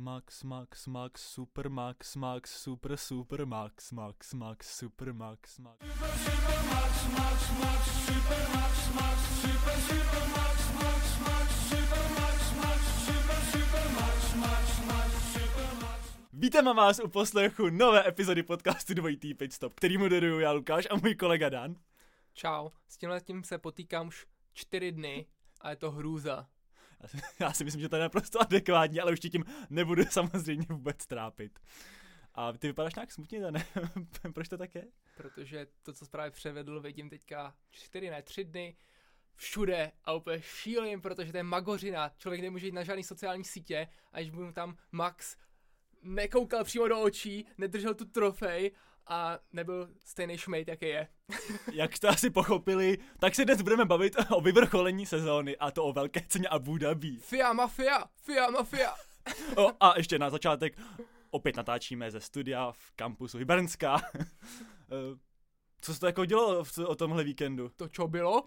Max, Max, Max, Super Max, Max, Super, Super Max, Max, Max, Super Max, Max. Vítám vás u poslechu nové epizody podcastu Dvojitý Pitstop, který moderuju já Lukáš a můj kolega Dan. Čau, s tímhle tím se potýkám už čtyři dny a je to hrůza. Já si, myslím, že to je naprosto adekvátní, ale už tě tím nebudu samozřejmě vůbec trápit. A ty vypadáš nějak smutně, ne? Proč to tak je? Protože to, co právě převedl, vidím teďka čtyři, ne tři dny, všude a úplně šílím, protože to je magořina. Člověk nemůže jít na žádný sociální sítě a když budu tam Max nekoukal přímo do očí, nedržel tu trofej a nebyl stejný šmejt, jaký je. Jak jste asi pochopili, tak se dnes budeme bavit o vyvrcholení sezóny a to o velké ceně Abu Dhabi. Fia mafia, fia mafia. O, a ještě na začátek opět natáčíme ze studia v kampusu Hybernská. Eh, Co se to jako dělo v- o tomhle víkendu? To čo bylo?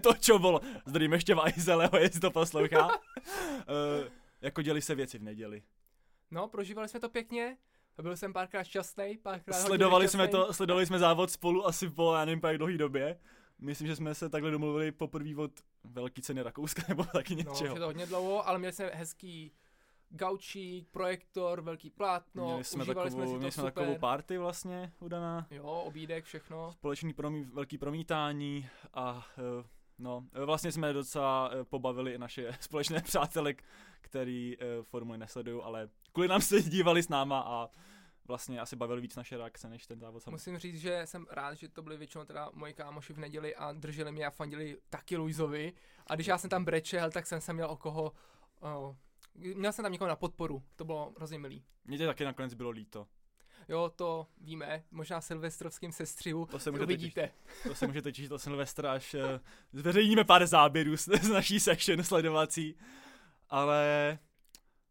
to, čo bylo. Zdravím ještě Vajzeleho, jestli to poslouchá. Uh, jako děli se věci v neděli. No, prožívali jsme to pěkně. Byl jsem párkrát šťastný, párkrát Sledovali jsme to, sledovali jsme závod spolu asi po, já nevím, jak dlouhý době. Myslím, že jsme se takhle domluvili poprvé od velký ceny Rakouska nebo taky No, něčeho. je to hodně dlouho, ale měli jsme hezký gaučík, projektor, velký plátno, měli jsme, užívali takovou, jsme si to měli jsme super. takovou party vlastně udaná. Jo, obídek, všechno. Společný promí, velký promítání a eh, no, eh, vlastně jsme docela eh, pobavili i naše společné přátele, který eh, Formuli nesledují, ale kvůli nám se dívali s náma a vlastně asi bavili víc naše reakce, než ten závod samotný. Musím říct, že jsem rád, že to byli většinou teda moji kámoši v neděli a drželi mě a fandili taky Luizovi. A když já jsem tam brečel, tak jsem se měl o koho... Oh, měl jsem tam někoho na podporu, to bylo hrozně milý. Mně tě taky nakonec bylo líto. Jo, to víme, možná silvestrovským sestřihu, To se to můžete uvidíte. To se můžete těšit o Silvestra, až eh, zveřejníme pár záběrů z, z naší section sledovací. Ale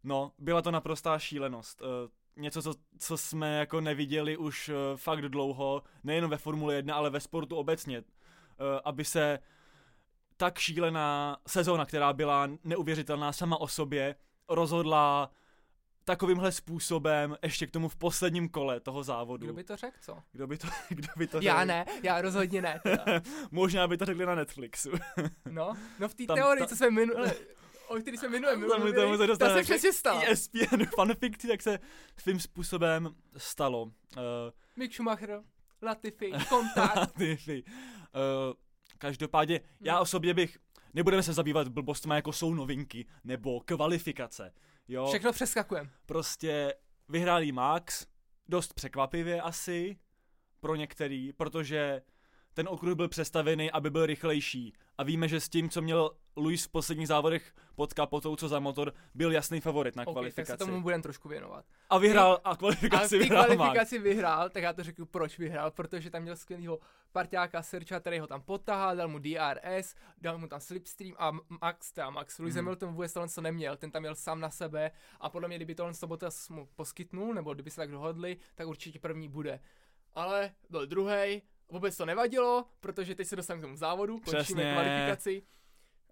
no, byla to naprostá šílenost. Eh, Něco, co, co jsme jako neviděli už eh, fakt dlouho, nejen ve Formule 1, ale ve sportu obecně. Aby se tak šílená sezóna, která byla neuvěřitelná sama o sobě, rozhodla takovýmhle způsobem ještě k tomu v posledním kole toho závodu. Kdo by to řekl, co? Kdo by to, kdo by to Já řekl? ne, já rozhodně ne. Teda. Možná by to řekli na Netflixu. No, no v té teorii, ta- co jsme minule, o který jsme minule Tomu- tomu se mluvili, ta dostaneme. se přesně stala. ESPN fanfiction, jak se svým způsobem stalo. Uh, Mick Schumacher, Latifi, kontakt. uh, každopádně, já osobně bych, nebudeme se zabývat blbostmi, jako jsou novinky, nebo kvalifikace. Jo, Všechno přeskakujeme. prostě vyhrálý Max, dost překvapivě asi, pro některý, protože ten okruh byl přestavený, aby byl rychlejší. A víme, že s tím, co měl Luis v posledních závodech pod kapotou, co za motor, byl jasný favorit na OK, tak kvalifikaci. se tomu budeme trošku věnovat. A vyhrál, a A kvalifikaci té vyhrál Max. kvalifikaci vyhrál, tak já to řeknu, proč vyhrál, protože tam měl skvělého parťáka Serča, který ho tam potahal, dal mu DRS, dal mu tam slipstream a Max, teda Max, Lewis Mhm. Hamilton vůbec tohle co neměl, ten tam měl sám na sebe a podle mě, kdyby tohle Bottas mu poskytnul, nebo kdyby se tak dohodli, tak určitě první bude. Ale byl druhý, vůbec to nevadilo, protože teď se dostaneme k tomu závodu, končíme Přesně. kvalifikaci.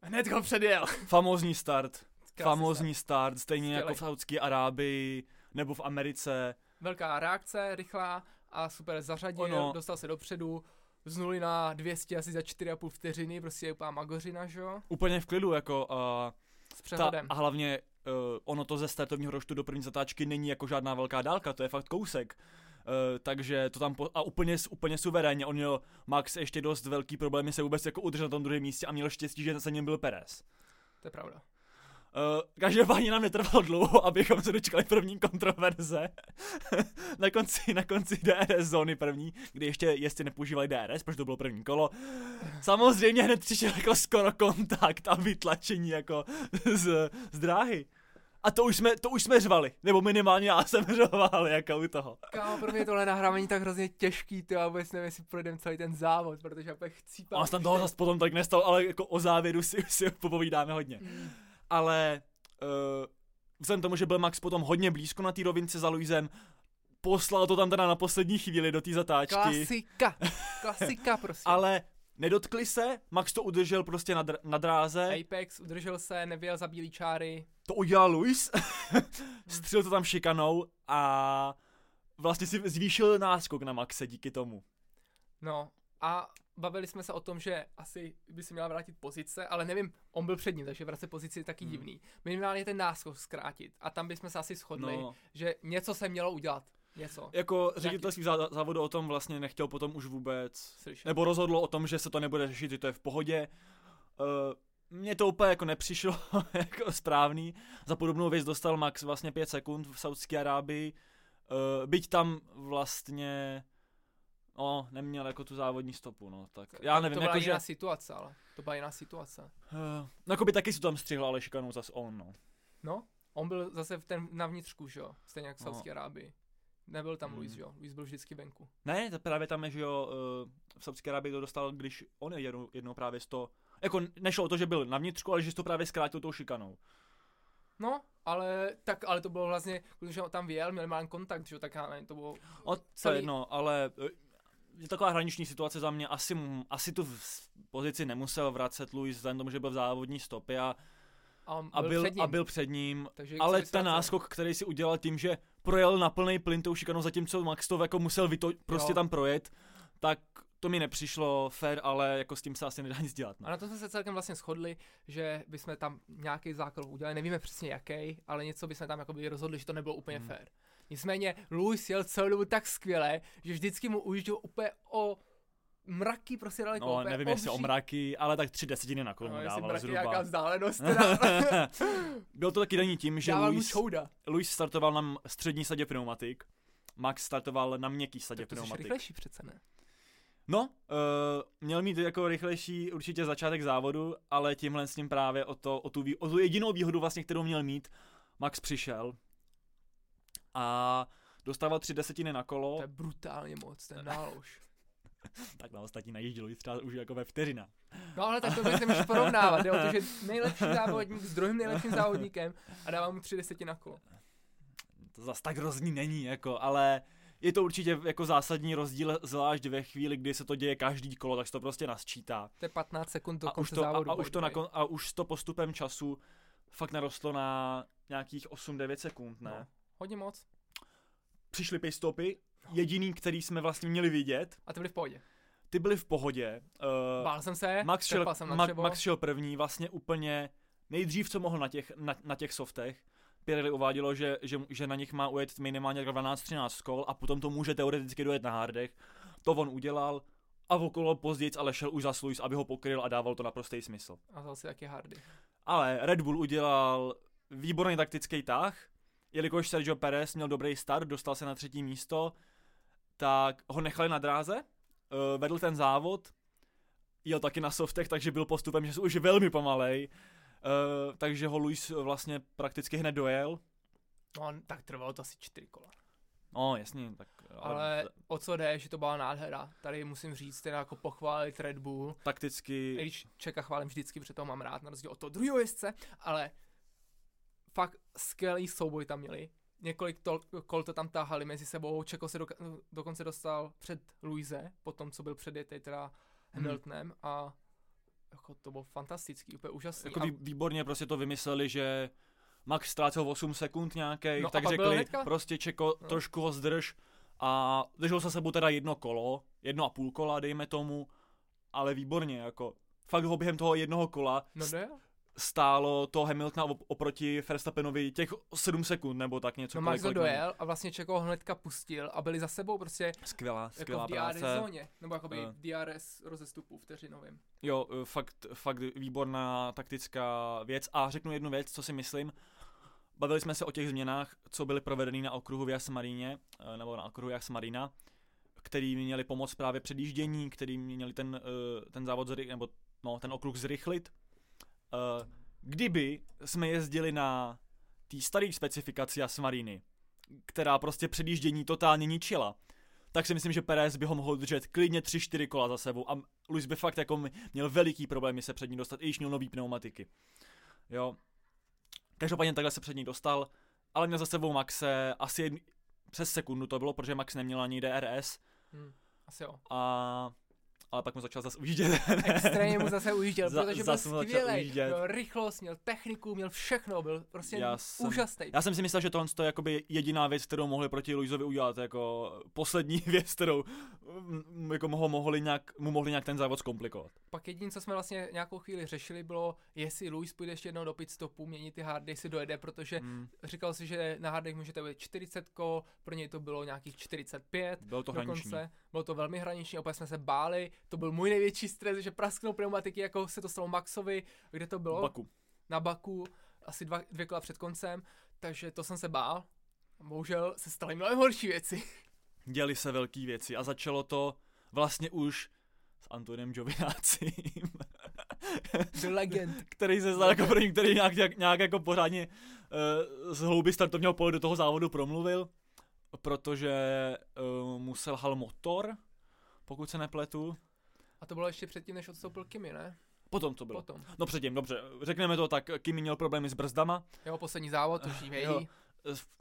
Hned ho předjel. Famózní start. Krásný Famózní start, stejně Skvělej. jako v Saudské Arábii nebo v Americe. velká reakce, rychlá a super zařadil, ono. dostal se dopředu, z nuly na 200 asi za 4,5 vteřiny, prostě je úplná magořina, že jo, Úplně v klidu, jako uh, s ta, přehledem. a hlavně uh, ono to ze startovního roštu do první zatáčky není jako žádná velká dálka, to je fakt kousek. Uh, takže to tam po, a úplně, úplně suverénně, on měl Max ještě dost velký problémy se vůbec jako udržet na tom druhém místě a měl štěstí, že za ním byl Perez. To je pravda. Uh, každopádně nám netrvalo dlouho, abychom se dočkali první kontroverze. na, konci, na konci DRS zóny první, kdy ještě jestli nepoužívali DRS, protože to bylo první kolo. Samozřejmě hned přišel jako skoro kontakt a vytlačení jako z, z dráhy. A to už jsme, to už jsme řvali, nebo minimálně já jsem řval jako u toho. Kámo, pro mě tohle nahrávání tak hrozně těžký, to já vůbec nevím, jestli projdem celý ten závod, protože já úplně chcípám. A tam toho zase potom tak nestalo, ale jako o závěru si, si popovídáme hodně. Mm. Ale uh, vzhledem tomu, že byl Max potom hodně blízko na té rovince za Luisem, poslal to tam teda na poslední chvíli do té zatáčky. Klasika, klasika prostě. Ale nedotkli se, Max to udržel prostě na, dr- na dráze, Apex udržel se, nevěl za bílý čáry. to udělal Luis, střelil to tam šikanou a vlastně si zvýšil náskok na Maxe díky tomu. No a bavili jsme se o tom, že asi by si měla vrátit pozice, ale nevím, on byl před ním, takže vracet pozici je taky Hmm. divný. Minimálně ten náskok zkrátit a tam bychom se asi shodli, No, že něco se mělo udělat. Něco. jako ředitelství zá- závodu o tom vlastně nechtěl potom už vůbec, Slyšel. nebo rozhodlo o tom, že se to nebude řešit, že to je v pohodě. Uh, mně to úplně jako nepřišlo jako správný. Za podobnou věc dostal Max vlastně 5 sekund v Saudské Arábii. Uh, byť tam vlastně No, neměl jako tu závodní stopu, no, tak já nevím, to byla jako jiná že, situace, ale to byla jiná situace. uh, no, jako by taky si to tam střihl, ale šikanou zas on, no. No, on byl zase v ten na vnitřku, že jo, stejně jak v No. Saudské Arábii. Nebyl tam Mm. Luis, jo, Luis byl vždycky venku. Ne, to právě tam je, že jo, uh, v Saudské Arábii to dostal, když on jednou, jednou právě z to, jako nešlo o to, že byl na vnitřku, ale že si to právě zkrátil tou šikanou. No, ale tak, ale to bylo vlastně, když on tam vyjel, měl malý kontakt, že jo, tak já nevím, to bylo O, to Celý- je jedno, ale eh, je taková hraniční situace za mě, asi, asi tu v- pozici nemusel vracet Luis, vzhledem tomu, že byl v závodní stopě a, a, a, byl, byl, před ním. a byl před ním, takže ale ten náskok, který si udělal tím, že projel na plný plyn tou šikanou, zatímco Max to jako musel vyto- prostě Jo. tam projet, tak to mi nepřišlo fair, ale jako s tím se asi nedá nic dělat. No. A na to jsme se celkem vlastně shodli, že bychom tam nějaký zákrok udělali, nevíme přesně jaký, ale něco bychom tam jakoby rozhodli, že to nebylo úplně Hmm. fér. Nicméně Louis jel celou dobu tak skvěle, že vždycky mu ujížděl úplně o mraky, prostě daleko. No, nevím jestli o obří- mraky, ale tak tři desetiny na kolo No, dával mraky zhruba. nějaká vzdálenost, teda. Byl to taky daný tím, že Dával Luis. Luis startoval na střední sadě pneumatik, Max startoval na měkký sadě Tak to pneumatik. rychlejší přece, ne? No, uh, měl mít jako rychlejší určitě začátek závodu, ale tímhle s ním právě o, to, o, tu, o tu jedinou výhodu vlastně, kterou měl mít, Max přišel a dostával tři desetiny na kolo, To je brutálně moc, ten nálož. tak na ostatní najížděl Luis třeba už jako ve vteřina. No ale tak to bych nemůžeš porovnávat, jde o to, že nejlepší závodník s druhým nejlepším závodníkem a dává mu tři deseti na kolo. To zas tak hrozný není, jako, ale je to určitě jako zásadní rozdíl, zvlášť ve chvíli, kdy se to děje každý kolo, tak se to prostě nasčítá. To je 15 sekund do A už, konce to, a, závodu. a, už by to the na, way. kon- a už to postupem času fakt narostlo na nějakých 8-9 sekund, ne? No, hodně moc. Přišly pistopy, jediný, který jsme vlastně měli vidět, A ty byly v pohodě. ty byly v pohodě. Uh, Bál jsem se, Max, šel, jsem na Ma-. Max šel první, vlastně úplně nejdřív, co mohl na těch, na, na těch softech. Pirelli uvádělo, že, že, že na nich má ujet minimálně 12-13 kol a potom to může teoreticky dojet na hardech. To on udělal a okolo později ale šel už za Luis, aby ho pokryl a dával to naprostý smysl. A vzal si taky hardy. Ale Red Bull udělal výborný taktický tah, jelikož Sergio Perez měl dobrý start, dostal se na třetí místo, tak ho nechali na dráze, eh, vedl ten závod, jel taky na softech, takže byl postupem, že už velmi pomalej, eh, takže ho Luis vlastně prakticky hned dojel. No tak trvalo to asi čtyři kola. No, jasně, tak Ale o co jde, že to byla nádhera. Tady musím říct, teda jako pochválit Red Bull. Takticky, když Čeka chválím vždycky, protože toho mám rád, na rozdíl od toho druhého jezdce, ale fakt skvělý souboj tam měli. Několik to, kol to tam táhali mezi sebou, Čeko se doka- dokonce dostal před Luise, po tom, co byl předjetý teda Hamiltonem a jako to bylo fantastický, úplně úžasný. jako vý, výborně prostě to vymysleli, že Max ztrácel 8 sekund nějakých, No tak řekli, hnedka- prostě Čeko, No. trošku ho zdrž a držel se sebou teda jedno kolo, jedno a půl kola, dejme tomu, ale výborně, jako fakt ho během toho jednoho kola no jde? Stálo to Hamiltona op- oproti Verstappenovi těch 7 sekund nebo tak něco. No Max měl. dojel a vlastně Čeko hnedka pustil a byli za sebou prostě Skvělá, jako skvělá v DRS práce. zóně, nebo jakoby Eh. v DRS rozestupu vteřinovým. Jo, eh, fakt, fakt výborná taktická věc. A řeknu jednu věc, co si myslím. Bavili jsme se o těch změnách, co byly provedeny na okruhu v Jasmaríně, eh, nebo na okruhu Jasmarina, který měli pomoct právě předjíždění, který měli ten, eh, ten závod, zry, nebo no, ten okruh zrychlit. Eh, Kdyby jsme jezdili na té staré specifikaci Jasmariny, která prostě předjíždění totálně ničila, tak si myslím, že Perez by ho mohl držet klidně 3-4 kola za sebou a Luis by fakt jako měl veliký problémy se před ní dostat, i když měl nový pneumatiky. Jo. Každopádně takhle se před ní dostal, ale měl za sebou Maxe asi jedn, přes sekundu to bylo, protože Max neměl ani DRS Hm. Asi jo. a ale pak mu začal zase ujíždět. Extrémně mu zase ujížděl, Za- protože byl zase začal skvělý. Měl rychlost, měl techniku, měl všechno, byl prostě Já jsem- úžasný. Já jsem si myslel, že tohle je jakoby jediná věc, kterou mohli proti Luizovi udělat, jako poslední věc, kterou jako mo- mohli nějak, mu mohli nějak ten závod zkomplikovat. Pak jediné, co jsme vlastně nějakou chvíli řešili, bylo, jestli Luis půjde ještě jednou do pit stopu, měnit ty hardy, si dojede, protože Mm. říkal si, že na hardech můžete být 40 kol, pro něj to bylo nějakých 45. Bylo to hraniční. Dokonce bylo to velmi hraniční, opět jsme se báli, to byl můj největší stres, že prasknou pneumatiky, jako se to stalo Maxovi, kde to bylo? Baku. Na Baku, asi dva, dvě kola před koncem, takže to jsem se bál. Bohužel se staly mnohem horší věci. Děli se velké věci a začalo to vlastně už s Antoniem Giovinazzi, The Legend. který se stal jako první, který nějak, nějak, nějak jako pořádně uh, z hlouby startovního pole do toho závodu promluvil, protože uh, mu selhal motor, pokud se nepletu. A to bylo ještě předtím, než odstoupil Kimi, ne? Potom to bylo. Potom. No předtím, dobře, řekneme to tak, Kimi měl problémy s brzdama, Jeho poslední závod, už jí Jo.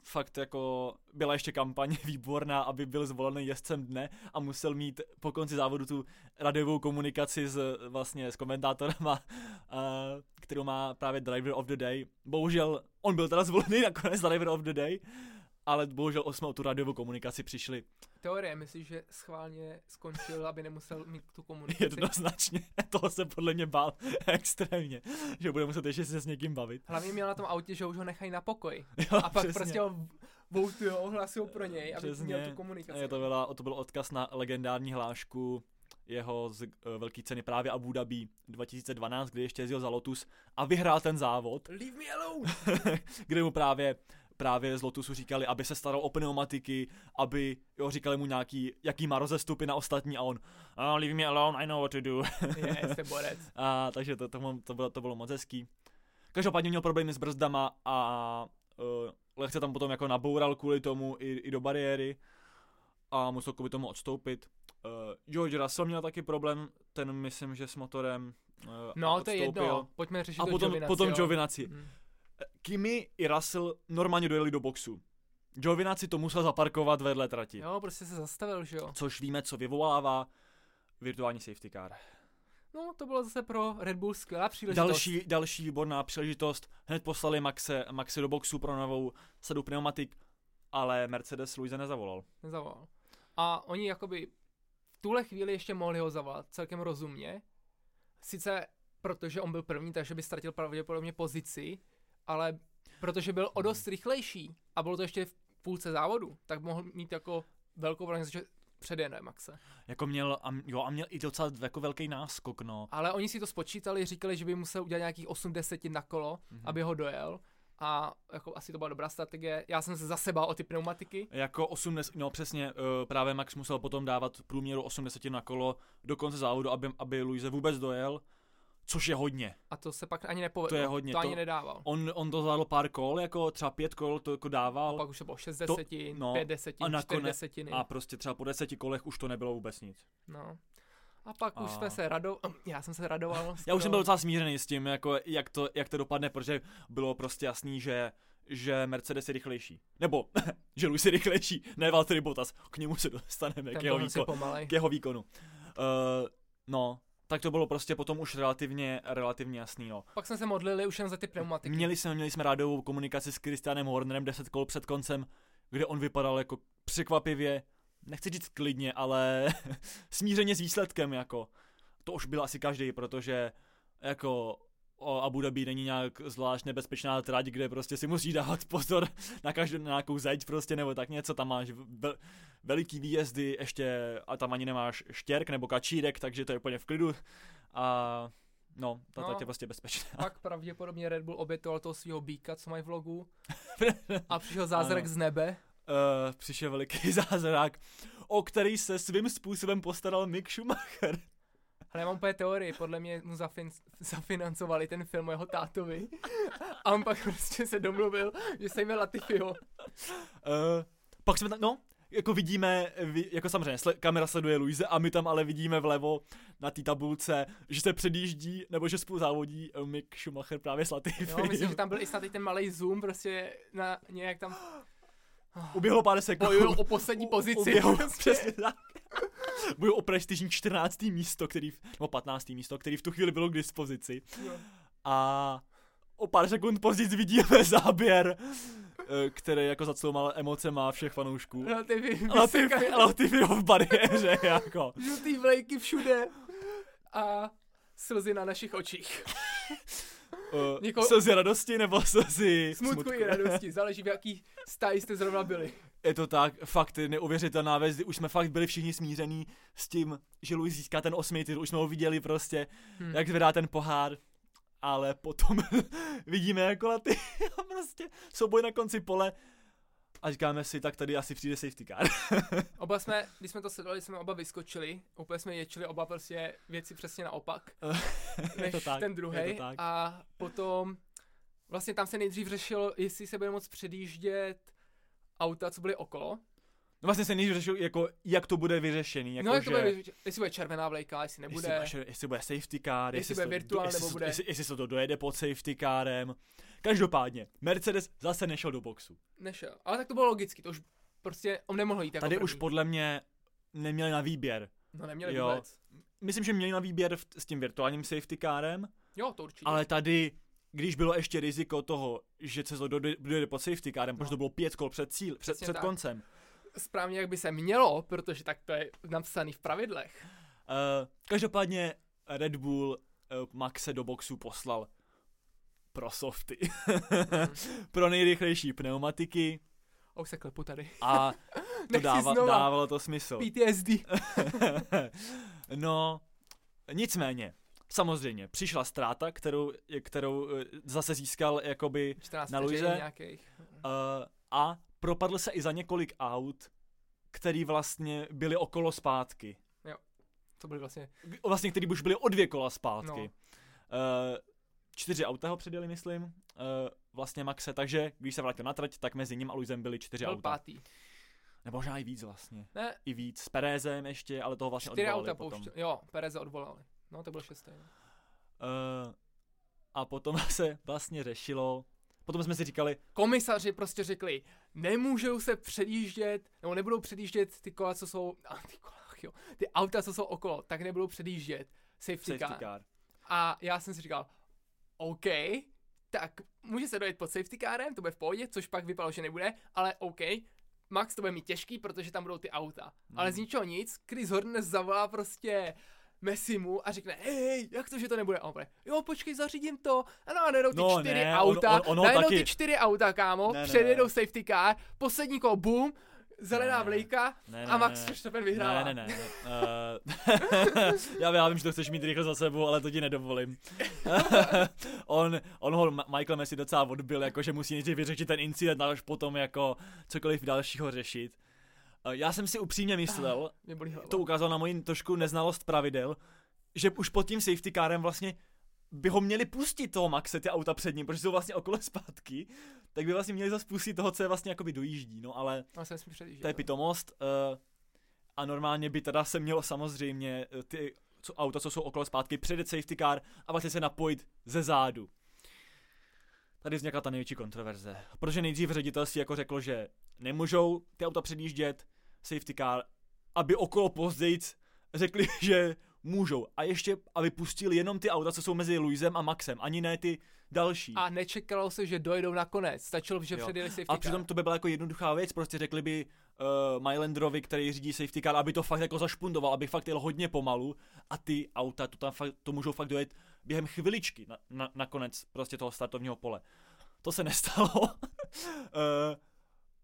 fakt jako byla ještě kampaně výborná, aby byl zvolený jezdcem dne a musel mít po konci závodu tu radiovou komunikaci s, vlastně s komentátorama, a, kterou má právě Driver of the Day. Bohužel on byl teda zvolený nakonec Driver of the Day, ale bohužel jsme o tu radiovou komunikaci přišli Teorie, myslíš, že schválně skončil, aby nemusel mít tu komunikaci? jednoznačně. Toho se podle mě bál extrémně, že bude muset ještě se s někým bavit. Hlavně měl na tom autě, že už ho nechají na pokoji. Jo, A pak přesně. prostě ho voutujou, ohlasují pro něj, aby Přesně. měl tu komunikaci. Je to, byla, to byl odkaz na legendární hlášku jeho z uh, velké ceny právě Abu Dhabi 2012, kdy ještě jezdil za Lotus a vyhrál ten závod, Leave me alone! kde mu právě právě z Lotusu říkali, aby se staral o pneumatiky, aby, jo, říkali mu nějaký, jaký má rozestupy na ostatní a on, oh, leave me alone, I know what to do. Jste borec. a, takže to, to, to, bylo, to bylo moc hezký. Každopádně měl problémy s brzdama a uh, lehce tam potom jako naboural kvůli tomu i, i do bariéry a musel kvůli tomu odstoupit. Uh, George Russell měl taky problém, ten myslím, že s motorem uh, No, to je odstoupil. jedno. Pojďme řešit A to potom, potom jo. Giovinazzi. Mm. Kimi i Russell normálně dojeli do boxu. Giovinazzi to musel zaparkovat vedle trati. Jo, prostě se zastavil, že jo. Což víme, co vyvolává virtuální safety car. No, to bylo zase pro Red Bull skvělá příležitost. Další, další výborná příležitost. Hned poslali Maxe, Maxe do boxu pro novou sadu pneumatik, ale Mercedes Luise nezavolal. Nezavolal. A oni jakoby v tuhle chvíli ještě mohli ho zavolat celkem rozumně. Sice protože on byl první, takže by ztratil pravděpodobně pozici, ale protože byl o dost rychlejší a bylo to ještě v půlce závodu, tak mohl mít jako velkou že předjede Maxe. Jako měl, a, jo, a měl i docela jako velký náskok, no. Ale oni si to spočítali, říkali, že by musel udělat nějakých 8 desetin na kolo, Mhm. aby ho dojel. A jako asi to byla dobrá strategie. Já jsem se zase bál o ty pneumatiky. Jako 80, no přesně, uh, právě Max musel potom dávat průměru 80 na kolo do konce závodu, aby, aby Luise vůbec dojel, což je hodně. A to se pak ani nepovedlo. To je hodně, To ani to- nedával. On, on to zvládl pár kol, jako třeba pět kol to jako dával Pak už to bylo 6 To- desetin, no, 5 desetin, a 4 nakonec- desetiny. a prostě třeba po deseti kolech už to nebylo vůbec nic. No. A pak už A- jsme se rado... Já jsem se radoval. Já už jsem byl docela smířený s tím, jako, jak, to, jak to dopadne, protože bylo prostě jasný, že že Mercedes je rychlejší. Nebo, že Lewis je rychlejší, ne Valtteri Bottas. K němu se dostaneme, Ten k jeho, byl asi výko, pomalej. k jeho výkonu. Uh, no, tak to bylo prostě potom už relativně, relativně jasný, no. Pak jsme se modlili už jen za ty pneumatiky. Měli jsme, měli jsme rádiovou komunikaci s Christianem Hornerem 10 kol před koncem, kde on vypadal jako překvapivě, nechci říct klidně, ale smířeně s výsledkem, jako. To už byl asi každý, protože jako Abu Dhabi není nějak zvlášť nebezpečná trať, kde prostě si musí dávat pozor na každou na nějakou zeď prostě, nebo tak něco, tam máš vel, veliký výjezdy ještě a tam ani nemáš štěrk nebo kačírek, takže to je úplně v klidu a no, ta No. trať je prostě bezpečná. Pak pravděpodobně Red Bull obětoval toho svého býka, co mají v logu. A přišel zázrak Ano. z nebe. uh, přišel veliký zázrak, o který se svým způsobem postaral Mick Schumacher. Ale já mám úplně teorii, podle mě mu zafin- zafinancovali ten film jeho tátovi. A on pak prostě se domluvil, že se jme Latifiho. Uh, pak jsme tam, no, jako vidíme, vi, jako samozřejmě, sle, kamera sleduje Luise a my tam ale vidíme vlevo na té tabulce, že se předjíždí, nebo že spolu závodí eh, Mick Schumacher právě s Latifi. Jo, myslím, že tam byl i snad i ten malý zoom, prostě na nějak tam Uběhlo pár sekund. bojují o poslední pozici. Uběhlo, přesně tak. Bude o prestižní 14. místo, který, nebo 15. místo, který v tu chvíli bylo k dispozici. A o pár sekund později vidíme záběr, eh, který jako za celou malé emoce má všech fanoušků. Relativy, Latify, Latify v bariéře, jako. žlutý vlajky všude a slzy na našich očích. Uh, Někoho- Slzy radosti nebo slzy Smutku, i radosti, záleží v jaký stáji jste zrovna byli. Je to tak, fakt neuvěřitelná věc, už jsme fakt byli všichni smíření s tím, že Luis získá ten osmý titul, už jsme ho viděli prostě, Hmm. jak zvedá ten pohár, ale potom vidíme jako a prostě souboj na konci pole a říkáme si, tak tady asi přijde safety car. Oba jsme, když jsme to sledovali, jsme oba vyskočili, úplně jsme ječili oba prostě věci přesně naopak, než to tak, ten druhý. A potom vlastně tam se nejdřív řešilo, jestli se bude moc předjíždět auta, co byly okolo. No vlastně se nejdřív řešil, jako, jak to bude vyřešený, jako no jak to bude, vyřešit, jestli bude červená vlajka, jestli nebude. Jestli, bude, jestli bude safety car, Jestli jestli, bude virtuál, jestli, nebo bude- jestli, jestli se to dojede pod safety carem. Každopádně, Mercedes zase nešel do boxu. Nešel. Ale tak to bylo logicky, to už prostě on nemohl jít jako Tady první. už podle mě neměli na výběr. No neměli Jo. vůbec. Myslím, že měli na výběr v, s tím virtuálním safety carem, Jo, to určitě. ale tady, když bylo ještě riziko toho, že se to dojde, pod safety carem, protože No. to bylo pět kol před cíl, před, Přesně před tak. koncem. Správně, jak by se mělo, protože tak to je napsaný v pravidlech. Uh, každopádně Red Bull uh, Maxe do boxu poslal pro softy. pro nejrychlejší pneumatiky A už se klepu tady. a to dáva, dávalo to smysl. PTSD. no, nicméně, samozřejmě, přišla ztráta, kterou, kterou eh, zase získal jakoby 14 Na nějakých. uh, a propadl se i za několik aut, který vlastně byly okolo zpátky. To byly vlastně, Vlastně, který už byly o dvě kola zpátky. No. Uh, čtyři auta ho předjeli, myslím, uh, vlastně Maxe, takže když se vrátil na trať, tak mezi ním a Luisem byly čtyři byl auta. pátý. Nebo možná i víc vlastně. Ne, I víc. S Perezem ještě, ale toho vlastně čtyři auta potom. pouštěli. Jo, Pereze odvolali. No, to byl šestý. no. Uh, a potom se vlastně řešilo, potom jsme si říkali, Komisaři prostě řekli, nemůžou se předjíždět, nebo nebudou předjíždět ty kola, co jsou, a ty kola, jo, ty auta, co jsou okolo, tak nebudou předjíždět safety, safety car. car. A já jsem si říkal, OK, tak může se dojet pod safety carem, to bude v pohodě, což pak vypadalo, že nebude, ale OK, Max to bude mít těžký, protože tam budou ty auta. Hmm. Ale z ničeho nic, Chris Horner zavolá prostě Messimu a řekne, hej, jak to, že to nebude? A on bude, jo, počkej, zařídím to. A no, a najednou ty No čtyři ne, on- auta, on- ono najednou taky- ty čtyři auta, kámo, Ne, ne, předjedou ne. safety car, poslední kolo, boom, zelená Ne. vlajka Ne, a Max Verstappen vyhrává. Ne, ne, ne. Uh, já, já vím, že to chceš mít rychle za sebou, ale to ti nedovolím. on, on ho Michael Messi docela odbil, jako že musí nejdřív vyřešit ten incident a až potom jako cokoliv dalšího řešit. Uh, já jsem si upřímně myslel, hlava. to ukázal na moji trošku neznalost pravidel, že už pod tím safety carem vlastně by ho měli pustit toho Maxe, ty auta před ním, protože jsou vlastně okolo zpátky, tak by vlastně měli zase pustit toho, co je vlastně jakoby dojíždí, no ale předjíždět. to je pitomost. Uh, a normálně by teda se mělo samozřejmě eh, ty co, auta, co jsou okolo zpátky, předjet safety car a vlastně se napojit ze zádu. Tady vznikla ta největší kontroverze. Protože nejdřív ředitelství jako řeklo, že nemůžou ty auta předjíždět safety car, aby okolo později řekli, že můžou. A ještě, aby pustili jenom ty auta, co jsou mezi Luisem a Maxem, ani ne ty další. A nečekalo se, že dojdou nakonec. Stačilo, že předjeli safety A přitom car. to by byla jako jednoduchá věc, prostě řekli by uh, Mylanderovi, který řídí safety car, aby to fakt jako zašpundoval, aby fakt jel hodně pomalu a ty auta to tam fakt, to můžou fakt dojet během chviličky na, na, na konec prostě toho startovního pole. To se nestalo. uh,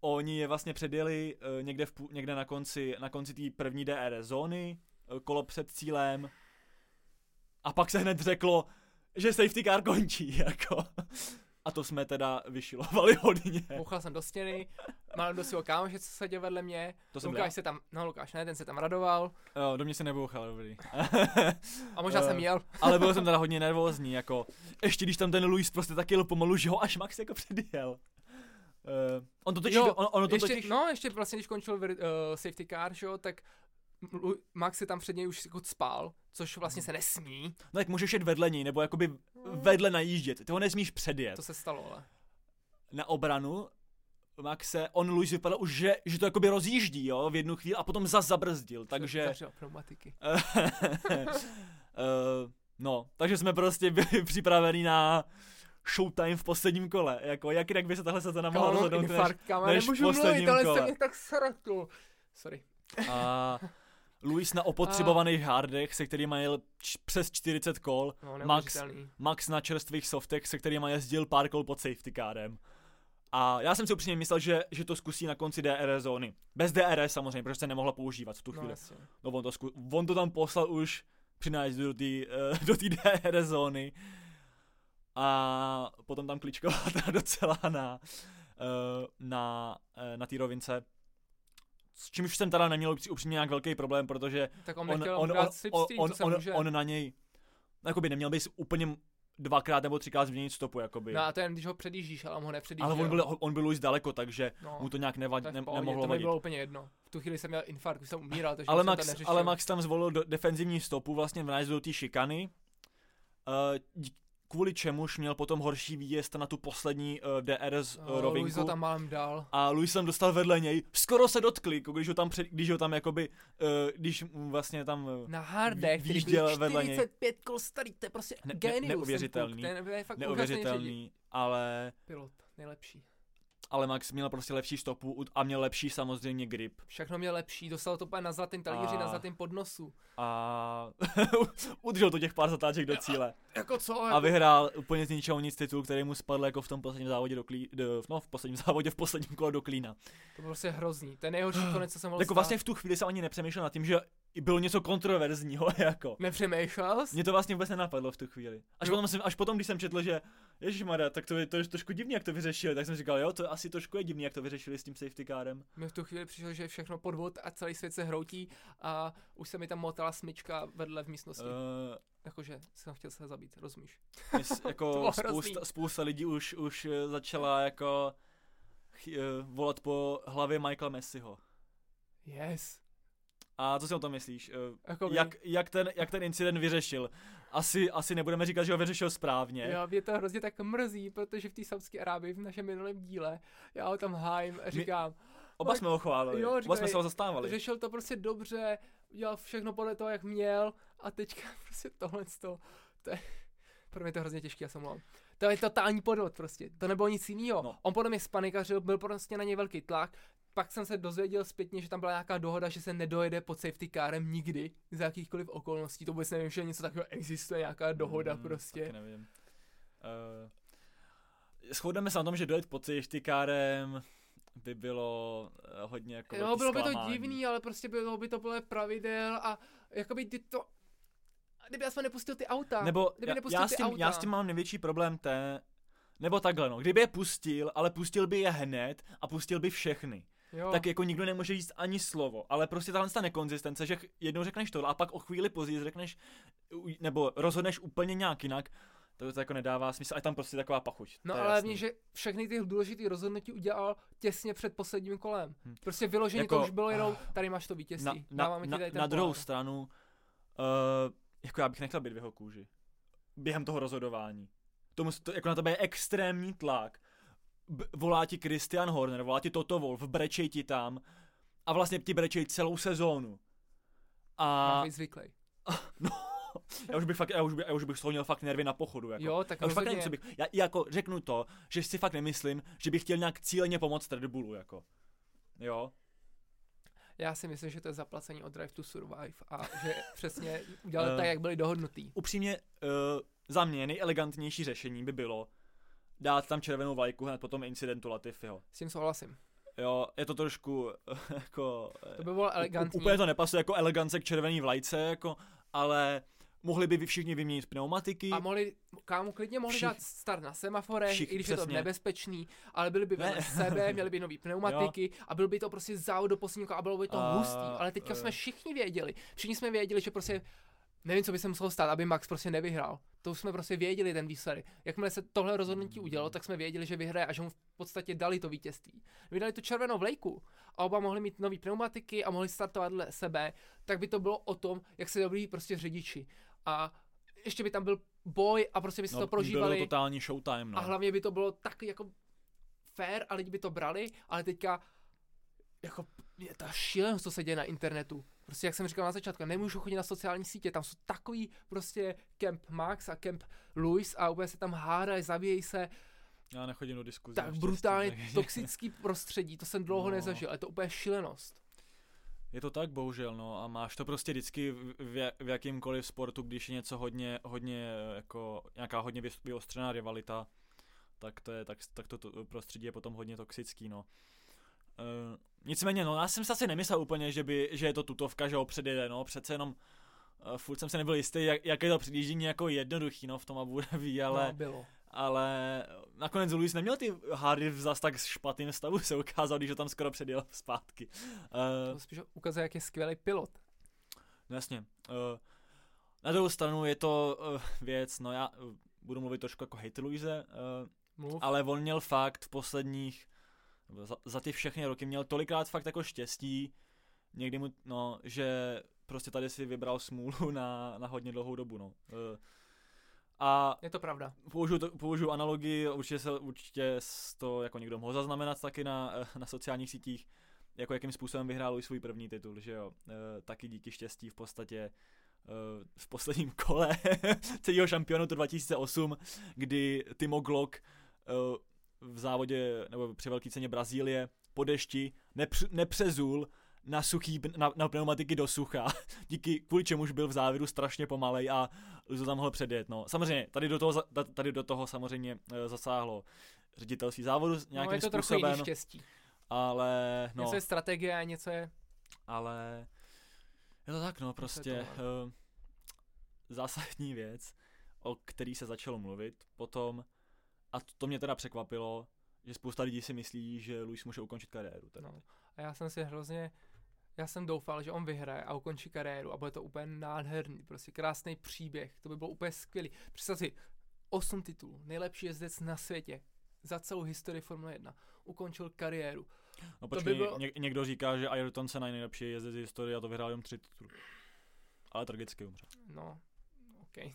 oni je vlastně předjeli uh, někde, v, někde na konci, na konci té první DR zóny, kolo před cílem a pak se hned řeklo, že safety car končí, jako. A to jsme teda vyšilovali hodně. Bouchal jsem do stěny, mal do svého kámoše, co seděl vedle mě. To jsem Lukáš se tam, no Lukáš ne, ten se tam radoval. Jo, do mě se nebouchal, dobrý. A možná Eh, jsem jel. Ale byl jsem teda hodně nervózní, jako, ještě když tam ten Luis prostě tak jel pomalu, že ho až Max jako předjel. Uh, on to totiž, Jo, on, ono to ještě, totiž, No, ještě vlastně, když končil uh, safety car, že jo, tak Max si tam před něj už jako spál, což vlastně se nesmí. no tak můžeš jet vedle něj, nebo jakoby vedle najíždět, ty ho nesmíš předjet. To se stalo, ale. Na obranu Maxe, on Luis vypadal už, že, že to jakoby rozjíždí, jo, v jednu chvíli a potom zas zabrzdil, takže... Zavřel pneumatiky. Eh, no, takže jsme prostě byli připraveni na showtime v posledním kole, jako jak jinak by se tahle sezona mohla rozhodnout než, infarkt, kámo, než v nemůžu mluvit, posledním ale kole. jsem mě tak sratl. Sorry. A Luis na opotřebovaných hardech, se kterými jel č- přes 40 kol, No, Max. Max na čerstvých softech, se kterými jezdil pár kol pod safety kárem. A já jsem si upřímně myslel, že, že to zkusí na konci DRS zóny. Bez DRS samozřejmě, protože se nemohla používat v tu No, chvíli. jasně. No on to, zku, on to tam poslal už při nájezdu do té uh, do DRS zóny. A potom tam kličkovala teda docela na, uh, na, uh, na té rovince. S čímž jsem teda neměl upří- upřímně nějak velký problém, protože Tak on, on, on, on, on, on, on, on na něj, jakoby neměl bys úplně dvakrát nebo třikrát změnit stopu, jakoby. No a to jen když ho předjíždíš, ale on ho nepředjížděl. ale on byl, on byl už daleko, takže no, mu to nějak nevad, ne, pohodě, nemohlo to vadit. bylo úplně jedno. V tu chvíli jsem měl infarkt, už jsem umíral, takže Ale Max, ale Max tam zvolil do, defenzivní stopu vlastně v nájezdu do té šikany, uh, kvůli čemuž měl potom horší výjezd na tu poslední uh, DRS uh, no, Luis rovinku. ho tam málem dal. A Luis tam dostal vedle něj, skoro se dotkli, jako když ho tam, před, když ho tam jakoby, uh, když vlastně tam, uh, Na hardech, který byl vedle něj. 45 kol starý, to je prostě Ne- ne- genius. ten neuvěřitelný. kluk, Ten je fakt neuvěřitelný, ale, Pilot, nejlepší. Ale Max měl prostě lepší stopu a měl lepší samozřejmě grip. Všechno měl lepší, dostal to na zlatém talíři, A- na zlatém podnosu. A udržel to těch pár zatáček do cíle. Jako co? A Jako, vyhrál úplně z ničeho nic titul, který mu spadl jako v tom posledním závodě do klí, no v posledním závodě v posledním kole do klína. to bylo prostě hrozný. Ten nejhorší konec, co jsem mohl Jako vlastně v tu chvíli jsem ani nepřemýšlel nad tím, že bylo něco kontroverzního, jako. Nepřemýšlel jsi? Mě to vlastně vůbec nenapadlo v tu chvíli. Až, Jo. potom, jsem, až potom, když jsem četl, že Ježíš tak to je, to je trošku divný, jak to vyřešili, tak jsem říkal, jo, to asi trošku je divný, jak to vyřešili s tím safety kárem. Mi v tu chvíli přišlo, že je všechno podvod a celý svět se hroutí a už se mi tam motala smyčka vedle v místnosti. Uh. Jakože jsem chtěl se zabít, rozumíš? Mys, jako spousta, spousta lidí už, už eh, začala jako ch, eh, volat po hlavě Michaela Messiho. Yes. A co si o tom myslíš? Eh, Jak, jak, ten, jak ten incident vyřešil? Asi, asi nebudeme říkat, že ho vyřešil správně. Jo, mě to hrozně tak mrzí, protože v té Saudské Arábii v našem minulém díle já ho tam hájím a říkám, Oba jsme ho chválili, Jo, oba říkali, jsme se ho zastávali. řešil to prostě dobře, udělal všechno podle toho, jak měl a teďka prostě tohle to, to je, pro mě to hrozně těžký, já se omlouvám. To je totální podvod prostě, to nebylo nic jiného. No. On podle mě spanikařil, byl prostě na něj velký tlak, pak jsem se dozvěděl zpětně, že tam byla nějaká dohoda, že se nedojede pod safety kárem nikdy, za jakýchkoliv okolností, to vůbec nevím, že něco takového existuje, nějaká dohoda Mm, prostě. Taky nevím. Uh, shodneme se na tom, že dojet pod safety kárem by bylo uh, hodně jako Jo, bylo by to divný, ale prostě bylo by to podle pravidel a jakoby ty to... Kdyby já jsem nepustil ty auta, Nebo kdyby já, nepustil já, ty s tím, auta. já s tím mám největší problém té, nebo takhle no, kdyby je pustil, ale pustil by je hned a pustil by všechny, jo. tak jako nikdo nemůže říct ani slovo, ale prostě tahle ta nekonzistence, že jednou řekneš to a pak o chvíli později řekneš, nebo rozhodneš úplně nějak jinak, to, to jako nedává smysl, a je tam prostě taková pachuť. No to ale hlavně, že všechny ty důležité rozhodnutí udělal těsně před posledním kolem. Hm. Prostě vyloženě Jako- to už bylo jenom, tady máš to vítězství, na, na, na, tady ten na druhou pohár. stranu, uh, jako já bych nechtěl být v jeho kůži. Během toho rozhodování. Tomu, to, jako na tebe je extrémní tlak. B- volá ti Christian Horner, volá ti Toto Wolf, brečej ti tam a vlastně ti brečej celou sezónu. A být zvyklý. no, já už bych fakt, já už, bych, já už bych z toho měl fakt nervy na pochodu. Jako. Jo, tak já už fakt nevím, co bych, já jako řeknu to, že si fakt nemyslím, že bych chtěl nějak cíleně pomoct Red Bullu, jako. Jo, Já si myslím, že to je zaplacení od Drive to Survive a že přesně udělali Eh. tak, jak byli dohodnutý. upřímně uh, za mě nejelegantnější řešení by bylo dát tam červenou vlajku hned po tom incidentu Latifiho. S tím souhlasím. Jo, je to trošku jako... To by bylo elegantní. Úplně to nepasuje jako elegance k červený vlajce, jako, ale mohli by všichni vyměnit pneumatiky. A mohli, kámo, klidně mohli Všich- dát start na semaforech, Všich- i když je to přesně. nebezpečný, ale byli by vedle sebe, měli by nový pneumatiky a byl by to prostě závod do posledního a bylo by to A, hustý. Ale teďka eh. jsme všichni věděli, všichni jsme věděli, že prostě nevím, co by se muselo stát, aby Max prostě nevyhrál. To už jsme prostě věděli ten výsledek. Jakmile se tohle rozhodnutí udělalo, tak jsme věděli, že vyhraje a že mu v podstatě dali to vítězství. Vydali tu červenou vlajku a oba mohli mít nový pneumatiky a mohli startovat dle sebe, tak by to bylo o tom, jak se dobrý prostě řidiči. A ještě by tam byl boj a prostě by se no, to Bylo prožívali. to totální showtime, no. A hlavně by to bylo tak jako fair a lidi by to brali, ale teďka jako je ta šílenost, co se děje na internetu. Prostě jak jsem říkal na začátku, nemůžu chodit na sociální sítě, tam jsou takový prostě Camp Max a Camp Louis a úplně se tam hádají, zabíjejí se. Já nechodím do diskuze. Tak brutálně toxický prostředí, to jsem dlouho no. nezažil, je to úplně šílenost. Je to tak, bohužel, no, a máš to prostě vždycky v, v, v jakýmkoliv sportu, když je něco hodně, hodně, jako nějaká hodně vyostřená rivalita, tak to je, tak, tak to, to prostředí je potom hodně toxický, no. Uh, nicméně, no, já jsem si asi nemyslel úplně, že, by, že je to tutovka, že ho předjede, no, přece jenom uh, furt jsem se nebyl jistý, jak, jak je to předjíždění jako jednoduchý, no, v tom Abu Dhabi, ale... No, bylo. Ale nakonec Luis neměl ty hády v zas tak špatným stavu, se ukázal, když ho tam skoro předjel zpátky. Uh, to spíš ukazuje, jak je skvělý pilot. No jasně. Uh, na druhou stranu je to uh, věc, no já uh, budu mluvit trošku jako hate Luise, uh, ale on měl fakt v posledních za, za ty všechny roky měl tolikrát fakt jako štěstí, někdy mu, no, že prostě tady si vybral smůlu na, na hodně dlouhou dobu, no. Uh, a je to pravda. Použiju, to, použiju analogii, určitě, se, určitě to jako někdo mohl zaznamenat taky na, na sociálních sítích, jako jakým způsobem vyhrál už svůj první titul, že jo. E, taky díky štěstí v podstatě v posledním kole celého šampionatu 2008, kdy Timo Glock v závodě, nebo při velké ceně Brazílie, po dešti nepř, nepřezul na, suchý, na, na pneumatiky do sucha, díky kvůli čemuž byl v závěru strašně pomalej a to tam mohl předjet. No. Samozřejmě, tady do toho, tady do toho samozřejmě e, zasáhlo ředitelství závodu nějakým no, je to způsobem. Trochu štěstí. Ale, no. Něco je strategie a něco je... Ale, je to tak, no, prostě uh, zásadní věc, o který se začalo mluvit potom, a to, to mě teda překvapilo, že spousta lidí si myslí, že Luis může ukončit kariéru. Teda. No. A já jsem si hrozně, já jsem doufal, že on vyhraje a ukončí kariéru a bude to úplně nádherný, prostě krásný příběh, to by bylo úplně skvělý. Představ si, 8 titulů, nejlepší jezdec na světě, za celou historii Formule 1, ukončil kariéru. No počkej, by bylo... ně, někdo říká, že Ayrton se nejlepší jezdec z historie a to vyhrál jen 3 tituly. Ale tragicky umřel. No, OK.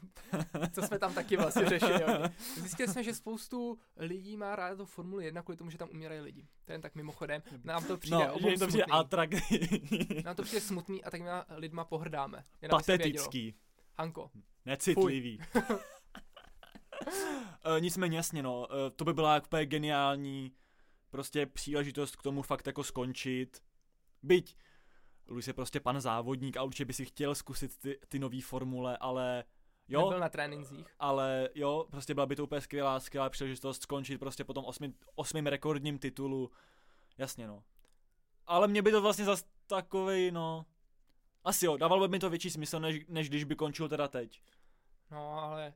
Co jsme tam taky vlastně řešili. Zjistili jsme, že spoustu lidí má rád to Formule 1 kvůli tomu, že tam umírají lidi. To je tak mimochodem. Nám to přijde no, že to přijde Nám to přijde smutný a tak my lidma pohrdáme. Jen Patetický. Hanko. Necitlivý. uh, nicméně jasně no, uh, to by byla úplně geniální prostě příležitost k tomu fakt jako skončit. Byť Luis je prostě pan závodník a určitě by si chtěl zkusit ty, ty nové formule, ale Jo, Nebyl na trénincích. Ale jo, prostě byla by to úplně skvělá, skvělá příležitost skončit prostě po tom osmým, osmým rekordním titulu. Jasně no. Ale mě by to vlastně zas takovej, no... Asi jo, dávalo by mi to větší smysl, než, než když by končil teda teď. No, ale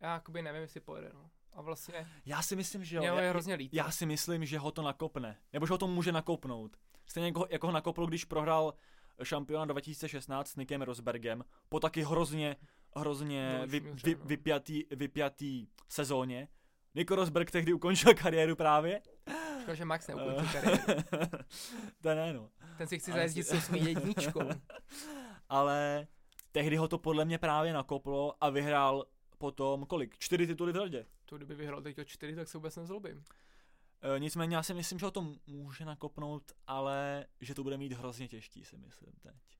já jakoby nevím, jestli pojede, no. A vlastně... Já si myslím, že jo. Mě je hrozně líto. Já si myslím, že ho to nakopne. Nebo že ho to může nakopnout. Stejně jako, jako ho nakopl, když prohrál šampiona 2016 s Nikem Rosbergem po taky hrozně hrozně no, vy, vy, no. vypjatý, vypjatý sezóně. Nico Rosberg tehdy ukončil kariéru právě. Škoda, že Max neukončil kariéru. to ne, no. Ten si chce zajezdit s osmi jedničkou. Ale tehdy ho to podle mě právě nakoplo a vyhrál potom kolik? Čtyři tituly v řadě. To kdyby vyhrál teď o čtyři, tak se vůbec nezlobím. E, nicméně já si myslím, že ho to může nakopnout, ale že to bude mít hrozně těžký, si myslím teď.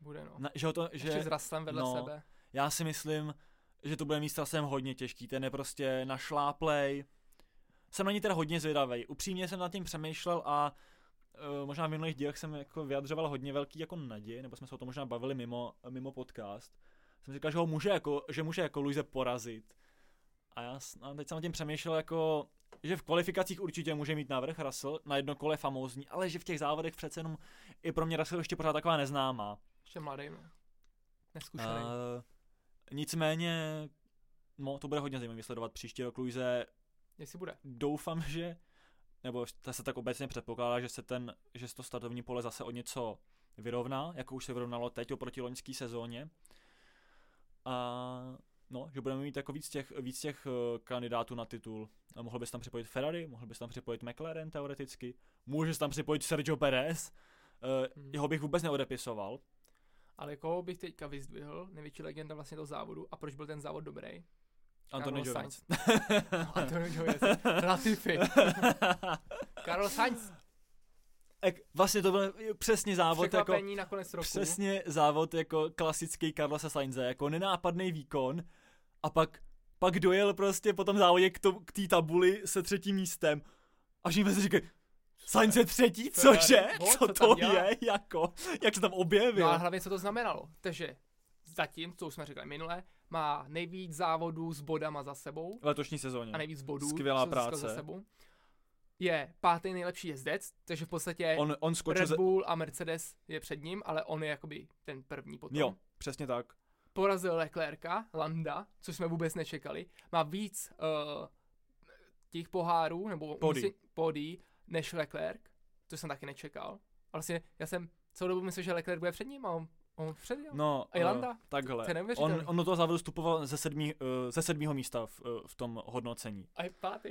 Bude no. Na, že ho to, že, Ještě s Raslem vedle no, sebe. Já si myslím, že to bude mít časem hodně těžký, ten je prostě našláplej. Jsem na ní teda hodně zvědavý. Upřímně jsem nad tím přemýšlel a uh, možná v minulých dílech jsem jako vyjadřoval hodně velký jako naději, nebo jsme se o tom možná bavili mimo, mimo podcast. Jsem říkal, že ho může jako, že může jako Luise porazit. A já a teď jsem nad tím přemýšlel jako, že v kvalifikacích určitě může mít návrh Russell, na jedno kole famózní, ale že v těch závodech přece jenom i pro mě Russell ještě pořád taková neznámá. Ještě mladý, no. Neskušený. Uh, Nicméně, no, to bude hodně zajímavé sledovat příští rok Luise. Jestli bude. Doufám, že, nebo to se tak obecně předpokládá, že se ten, že se to startovní pole zase o něco vyrovná, jako už se vyrovnalo teď oproti loňské sezóně. A no, že budeme mít jako víc těch, víc těch uh, kandidátů na titul. A mohl bys tam připojit Ferrari, mohl bys tam připojit McLaren teoreticky, můžeš tam připojit Sergio Perez, uh, hmm. jeho bych vůbec neodepisoval, ale koho bych teďka vyzdvihl, největší legenda vlastně toho závodu a proč byl ten závod dobrý? Carlos Jones. Anthony Jones. Latifi. Carlos Sainz. Ek, vlastně to byl přesně závod jako... Překvapení na konec roku. Přesně závod jako klasický Carlosa Sainze, jako nenápadný výkon a pak, pak dojel prostě po tom závodě k, to, k té tabuli se třetím místem a všichni si říkají, Sainz je třetí, cože? Co to je, jako, jak se tam objevil? No a hlavně co to znamenalo. Takže zatím, co už jsme řekli minule, má nejvíc závodů s bodama za sebou V letošní sezóně. a nejvíc bodů Skvělá práce. za sebou. Je pátý nejlepší jezdec, takže v podstatě On, on skočil Red ze... Bull a Mercedes je před ním, ale on je jakoby ten první potom. Jo, přesně tak. Porazil Leclerca, Landa, což jsme vůbec nečekali. Má víc uh, těch pohárů, nebo pódií, než Leclerc, to jsem taky nečekal. Vlastně já jsem celou dobu myslel, že Leclerc bude před ním a on, on předjel. No, A i Landa? Uh, takhle. To On, on do toho závodu vstupoval ze, sedmí, uh, ze sedmého místa v, uh, v tom hodnocení. A je pátý,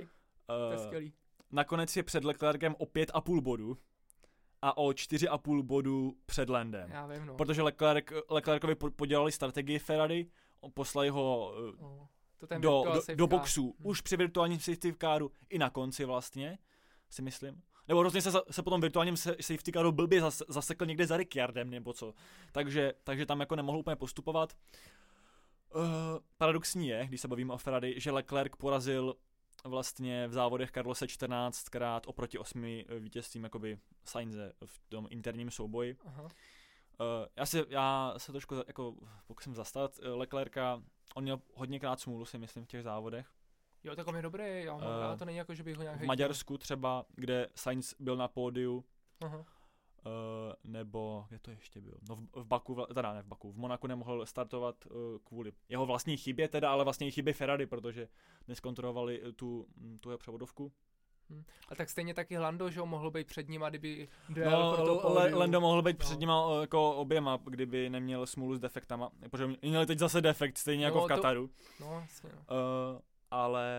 to je Uh, skvělý. nakonec je před Leclercem o 5,5 bodu a o 4,5 bodu před Landem. Já vím, no. Protože Leclerc, Leclercovi po- podělali strategii Ferrari, poslali ho uh, no. To ten do, do, do boxu, Hm. už při virtuálním safety caru i na konci vlastně, si myslím. Nebo hrozně se, se potom virtuálním safety caru blbě zas, zasekl někde za Ricciardem nebo co. Takže, takže tam jako nemohl úplně postupovat. Uh, paradoxní je, když se bavíme o Ferrari, že Leclerc porazil vlastně v závodech Carlose 14krát oproti 8 vítězstvím jakoby Sainze v tom interním souboji. Aha. Uh, já, si, já se trošku jako pokusím zastat uh, Leclerca, on měl hodněkrát smůlu si myslím v těch závodech. Jo, tak on je dobrý, já mám Eh, rád, to není jako, že bych ho nějak V hejtil. Maďarsku třeba, kde Sainz byl na pódiu, Aha. Uh, nebo kde to ještě byl? No v, v Baku, teda ne v Baku, v Monaku nemohl startovat uh, kvůli jeho vlastní chybě teda, ale vlastně i chybě Ferrari, protože neskontrolovali eh, tu, mm, tu jeho převodovku. A tak stejně taky Lando, že ho mohl být před ním a kdyby dojel No, pro to L- Le- pódium. Lendo mohl být No. před nima jako oběma, kdyby neměl smůlu s defektama, protože měli teď zase defekt, stejně jako No, v to- Kataru. No, jasně, no. Uh, ale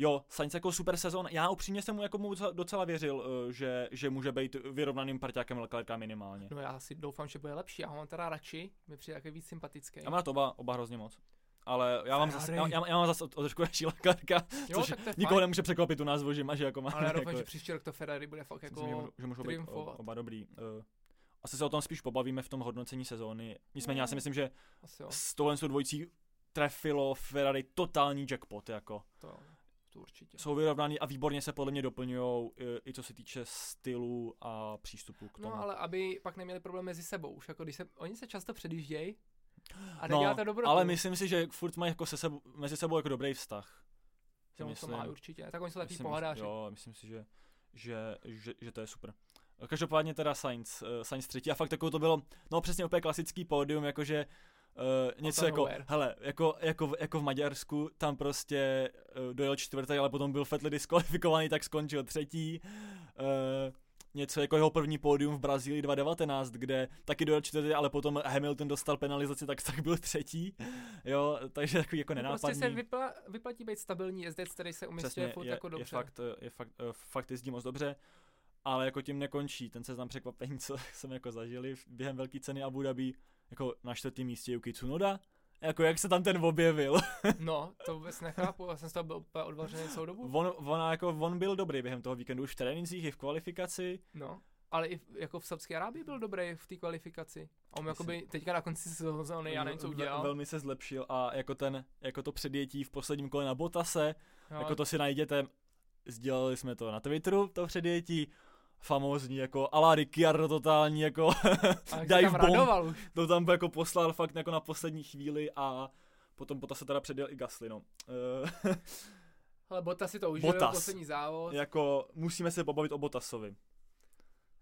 jo, Sainz jako super sezon. Já upřímně jsem mu jako mu docela- docela věřil, uh, že, že může být vyrovnaným parťákem Leclerca minimálně. No já si doufám, že bude lepší, já ho mám teda radši, mi přijde takový víc sympatický. Já mám na to oba, oba hrozně moc. Ale já mám zase, já, já, já mám zase o, o trošku radši Leclerca, jo, což nikoho fajn, nemůže překvapit tu názvu, že že jako má. ale já doufám, jako, že příští rok to Ferrari bude fakt jako... můžou- že můžou být o, oba dobrý. Uh, asi se o tom spíš pobavíme v tom hodnocení sezóny. Nicméně já si No. myslím, že s tohle dvojicí trefilo Ferrari totální jackpot, jako. to, to určitě. jsou vyrovnaný a výborně se podle mě doplňují i co se týče stylu a přístupu k tomu. No ale aby pak neměli problém mezi sebou, už jako když se, oni se často předjíždějí a No, to dobro. ale myslím si, že furt mají jako se sebou, mezi sebou jako dobrý vztah. Si to myslím. má určitě, tak oni jsou takový pohadáři. Jo, myslím si, že, že, že, že to je super. Každopádně teda Sainz, uh, Sainz třetí a fakt jako to bylo, no přesně úplně klasický pódium, jakože uh, něco jako, nowhere. hele, jako, jako, v- jako v Maďarsku, tam prostě uh, dojel čtvrtý, ale potom byl Fettl diskvalifikovaný, tak skončil třetí. Uh, něco jako jeho první pódium v Brazílii 2019, kde taky dojel čtvrtý, ale potom Hamilton dostal penalizaci, tak, tak byl třetí. Jo, takže takový jako No nenápadný. Prostě se vypla, vyplatí být stabilní jezdec, který se umístuje furt je, jako je dobře. fakt, eh, je fakt, fakt jezdí moc dobře, ale jako tím nekončí ten seznam překvapení, co jsme jako zažili během velké ceny Abu Dhabi, jako na čtvrtém místě Yuki Tsunoda, jako jak se tam ten objevil. No, to vůbec nechápu, já jsem z toho byl úplně odvařený celou dobu. on, on, jako, on byl dobrý během toho víkendu, už v trénincích i v kvalifikaci. No, ale i v- jako v Saudské Arábii byl dobrý v té kvalifikaci. A on jakoby teďka na konci sezóny, já nevím, co Ve- udělal. Velmi se zlepšil a jako ten, jako to předjetí v posledním kole na Botase, Jo, jako to si najděte, sdělali jsme to na Twitteru, to předjetí, famózní, jako ala Ricciardo totální, jako dive tam bomb. radoval už. to tam jako poslal fakt jako na poslední chvíli a potom Bottas se teda předjel i Gasly, no. Eh, Ale Bottas si to užil, poslední závod. jako musíme se pobavit o Bottasovi.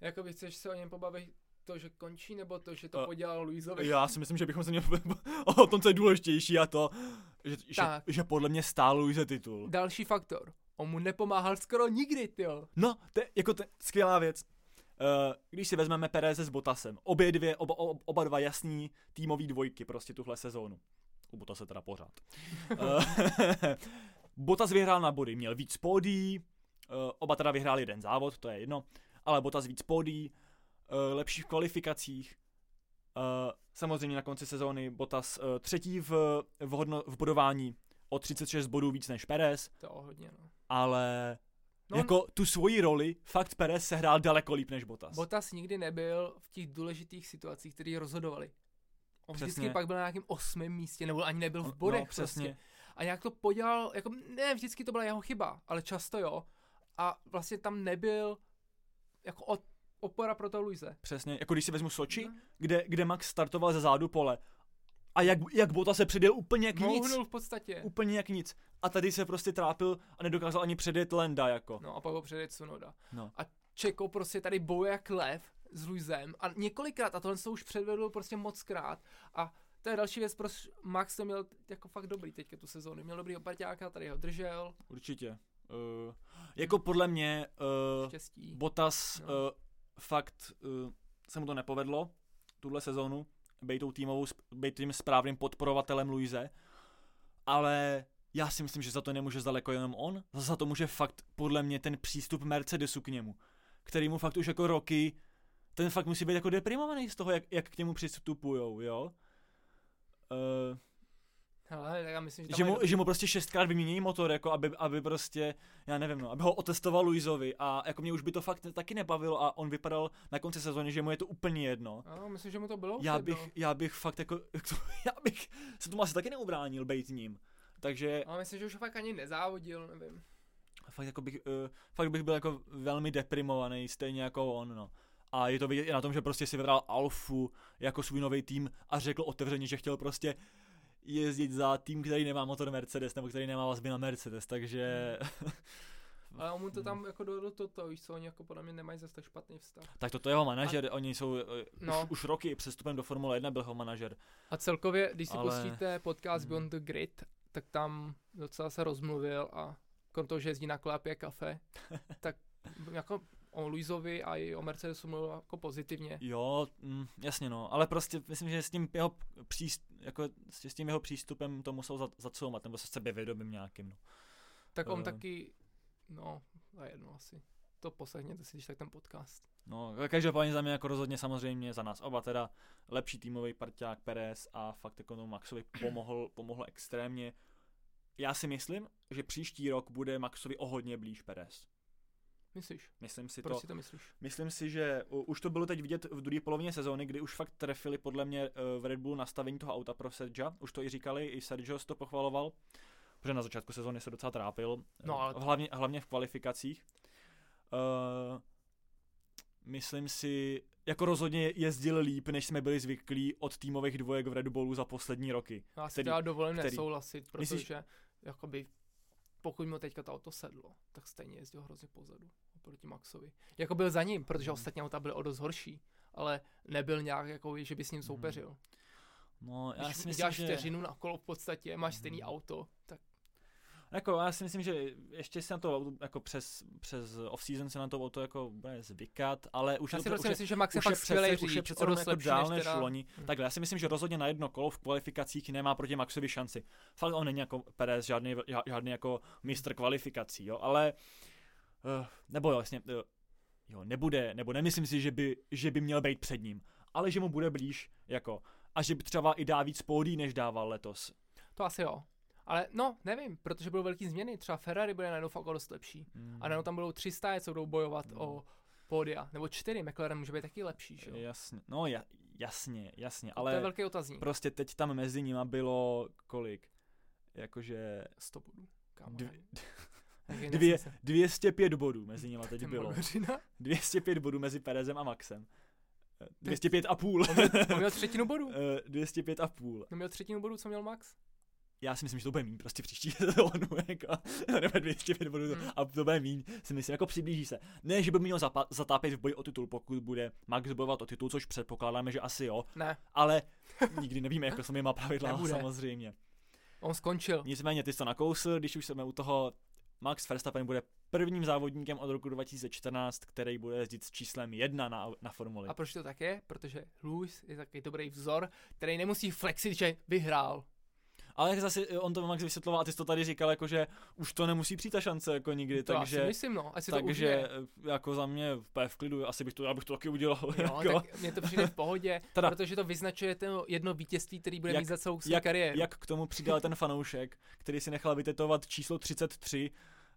Jakoby chceš se o něm pobavit to, že končí, nebo to, že to Eh, podělal Luizovi? Já si myslím, že bychom se měli pobavit o tom, co je důležitější a to, že, že, Tak. že podle mě stál Luise titul. Další faktor. On mu nepomáhal skoro nikdy, jo. No, to je jako to je skvělá věc. Uh, když si vezmeme Pereze s Bottasem, obě dvě, oba, oba, dva jasný týmový dvojky prostě tuhle sezónu. U Bottase teda pořád. uh, Bottas vyhrál na body, měl víc pódií, uh, oba teda vyhráli jeden závod, to je jedno, ale Bottas víc pódií, uh, lepší v kvalifikacích, Uh, samozřejmě na konci sezóny Bottas uh, třetí v, v, hodno, v bodování, o 36 bodů víc než Perez, To je hodně, no. ale No, no, jako tu svoji roli fakt Perez se hrál daleko líp než Bottas. Bottas nikdy nebyl v těch důležitých situacích, které rozhodovali. On vždycky Přesně. pak byl na nějakém osmém místě, nebo ani nebyl v On- bodech no, přesně. Prostě. A nějak to podělal, jako ne, vždycky to byla jeho chyba, ale často jo. A vlastně tam nebyl jako od, opora pro to Luise. Přesně, jako když si vezmu Soči, No. kde, kde Max startoval ze zádu pole a jak, jak Bottas se předjel úplně jak nic. Mouhnul v podstatě. Úplně jak nic. A tady se prostě trápil a nedokázal ani předjet Lenda jako. No a pak ho předjet Sunoda. No. A Čeko prostě tady bojuje jak lev s Luisem a několikrát, a tohle se už předvedl prostě moc krát. A to je další věc, proč Max to měl jako fakt dobrý teďka tu sezónu. Měl dobrý parťáka, tady ho držel, Určitě. Uh, jako podle mě uh, štěstí. Bottas No. uh, fakt uh, se mu to nepovedlo tuhle sezónu, být, tou týmovou, být tím správným podporovatelem Luise, ale já si myslím, že za to nemůže zdaleko jenom on, za to může fakt podle mě ten přístup Mercedesu k němu, který mu fakt už jako roky, ten fakt musí být jako deprimovaný z toho, jak, jak k němu přistupujou, jo. Uh, Hele, tak já myslím, že, že, mu, že mu prostě šestkrát vymění motor, jako aby, aby prostě, já nevím, no, aby ho otestoval Luizovi a jako mě už by to fakt taky nebavilo a on vypadal na konci sezóny, že mu je to úplně jedno. No, myslím, že mu to bylo Já jedno. bych, já bych fakt jako, já bych se tomu asi taky neubránil být ním. Takže Ale myslím, že už fakt ani nezávodil, nevím. fakt, jako bych, uh, fakt bych byl jako velmi deprimovaný, stejně jako on, no. A je to vidět i na tom, že prostě si vybral Alfu jako svůj nový tým a řekl otevřeně, že chtěl prostě jezdit za tým, který nemá motor Mercedes, nebo který nemá vazby na Mercedes, takže... Ale on mu to Hmm. tam jako do, do toto, víš co, oni jako podle mě nemají zase tak špatný vztah. tak toto je jeho manažer, a... oni jsou uh, No. už, už roky přestupem do Formule 1 byl jeho manažer. A celkově, když si Ale- pustíte podcast Hmm. Beyond the Grid, tak tam docela se rozmluvil a krom toho, že jezdí na klápě kafe, tak jako o Luizovi a i o Mercedesu mluvil jako pozitivně. Jo, mm, jasně no, ale prostě myslím, že s tím jeho příst, jako s tím jeho přístupem to musel za- zacoumat, nebo se sebevědomím nějakým, no. Tak on Eh. taky, no, a jedno asi. To poslechněte si, když tak ten podcast. No, každopádně za mě jako rozhodně samozřejmě za nás oba teda lepší týmový parťák Perez a fakt jako Maxovi pomohl, pomohl extrémně. Já si myslím, že příští rok bude Maxovi o hodně blíž Perez. Myslíš? Myslím si Proč to. si to myslíš? Myslím si, že už to bylo teď vidět v druhé polovině sezóny, kdy už fakt trefili podle mě eh, v Red Bull nastavení toho auta pro Sergia. Už to i říkali, i Sergio to pochvaloval, protože na začátku sezóny se docela trápil. No, ale eh, hlavně, hlavně v kvalifikacích. Uh, myslím si, jako rozhodně jezdil líp, než jsme byli zvyklí od týmových dvojek v Red Bullu za poslední roky. Já si Který- teda dovolím který? nesouhlasit, protože Myslíš- jakoby pokud mu teďka to auto sedlo, tak stejně jezdil hrozně pozadu oproti Maxovi. Jako byl za ním, protože Mhm. ostatní auta byly o dost horší, ale nebyl nějak jako, že by s ním Mhm. soupeřil. No, já Když si myslím, děláš že... vteřinu na kolo v podstatě, máš stejný Mhm. auto, tak Jako já si myslím, že ještě se na to jako přes, přes off-season se na to auto jako bude zvykat, ale už já je si to, prostě už je, myslím, že Max je fakt skvělý přece, už je přece jako dál než než teda... loni. Hm. Takhle, já si myslím, že rozhodně na jedno kolo v kvalifikacích nemá proti Maxovi šanci. Fakt on není jako Perez, žádný, žádný jako mistr kvalifikací, jo, ale uh, nebo jo, vlastně, uh, jo, nebude, nebo nemyslím si, že by, že by měl být před ním, ale že mu bude blíž, jako, a že by třeba i dá víc pódí, než dával letos. To asi jo. Ale no, nevím, protože budou velký změny. Třeba Ferrari bude najednou fakt dost lepší. Mm. A najednou tam budou tři stáje, co budou bojovat Mm. o pódia. Nebo čtyři, McLaren může být taky lepší, že jo? Jasně, no ja, jasně, jasně, Ale... To je velký otazník. prostě teď tam mezi nima bylo kolik? Jakože 100 bodů. Kámo, je dvě, nesmysl. 205 bodů mezi nima teď bylo. Magořina? 205 bodů mezi Perezem a Maxem. Eh, 205 a půl. On měl, on měl třetinu bodů. Eh, 205 a půl. On měl třetinu bodů, co měl Max. Já si myslím, že to bude míň prostě příští sezónu, jako, nebo 205 bodů Hmm. a to bude míň, si myslím, jako přiblíží se. Ne, že by měl zapa- zatápět v boji o titul, pokud bude Max bojovat o titul, což předpokládáme, že asi jo, Ne, ale nikdy nevíme, jako jsou má pravidla, Nebude. samozřejmě. on skončil. Nicméně ty jsi to nakousl, když už jsme u toho, Max Verstappen bude prvním závodníkem od roku 2014, který bude jezdit s číslem 1 na, na formuli. A proč to tak je? Protože Lewis je takový dobrý vzor, který nemusí flexit, že vyhrál. Ale jak zase on to Max vysvětloval a ty jsi to tady říkal, jako že už to nemusí přijít ta šance jako nikdy, To takže... myslím, no. Asi to takže užije. eh, jako za mě v klidu, asi bych to, já bych to taky udělal. Jo, jako. tak mně to přijde v pohodě, Teda- protože to vyznačuje to jedno vítězství, který bude Jak- mít za celou svou jak, kariéru. jak k tomu přidal ten fanoušek, který si nechal vytetovat číslo 33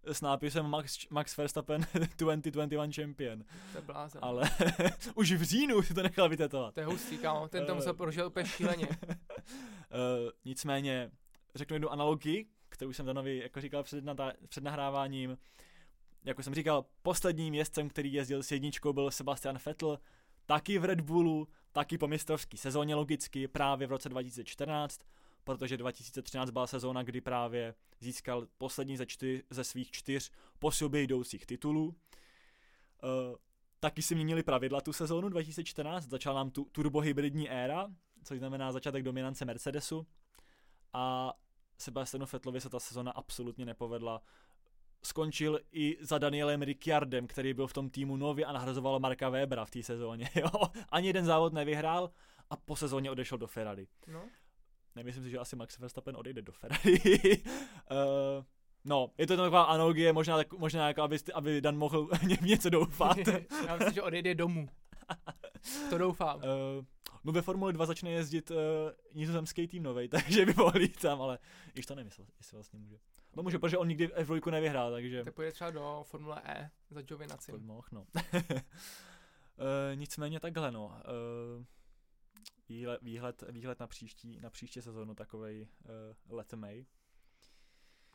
s nápisem Max, Max Verstappen 2021 champion. To je blázen. Ale už v říjnu si to nechal vytetovat. To je hustý, kámo. Ten to Eh. musel prožil úplně šíleně. Uh, nicméně, řeknu jednu analogii, kterou jsem Danovi jako říkal před, před nahráváním. Jako jsem říkal, posledním jezdcem, který jezdil s jedničkou, byl Sebastian Vettel, taky v Red Bullu, taky po mistrovské sezóně logicky, právě v roce 2014, protože 2013 byla sezóna, kdy právě získal poslední ze, čtyř, ze svých čtyř po sobě jdoucích titulů. Uh, taky si měnili pravidla tu sezónu 2014, začala nám tu turbohybridní éra, což znamená začátek dominance Mercedesu a Sebastianu Fettlovi se ta sezona absolutně nepovedla. Skončil i za Danielem Ricciardem, který byl v tom týmu nově a nahrazoval Marka Webera v té sezóně. Jo? Ani jeden závod nevyhrál a po sezóně odešel do Ferrari. No, Nemyslím si, že asi Max Verstappen odejde do Ferrari. uh, no, je to taková analogie, možná, tak, možná jako, aby, aby Dan mohl něco doufat. já myslím, že odejde domů. To doufám. Uh, no ve Formule 2 začne jezdit uh, nizozemský tým novej, takže by mohl jít tam, ale již to nevím, jestli, vlastně může. No může, protože on nikdy F2 nevyhrál, takže... Tak půjde třeba do Formule E za Giovinazzi. Pojď mohl, no. uh, nicméně takhle, no. Uh, výhled, výhled, výhled na příští, na příští sezónu takovej uh, let May.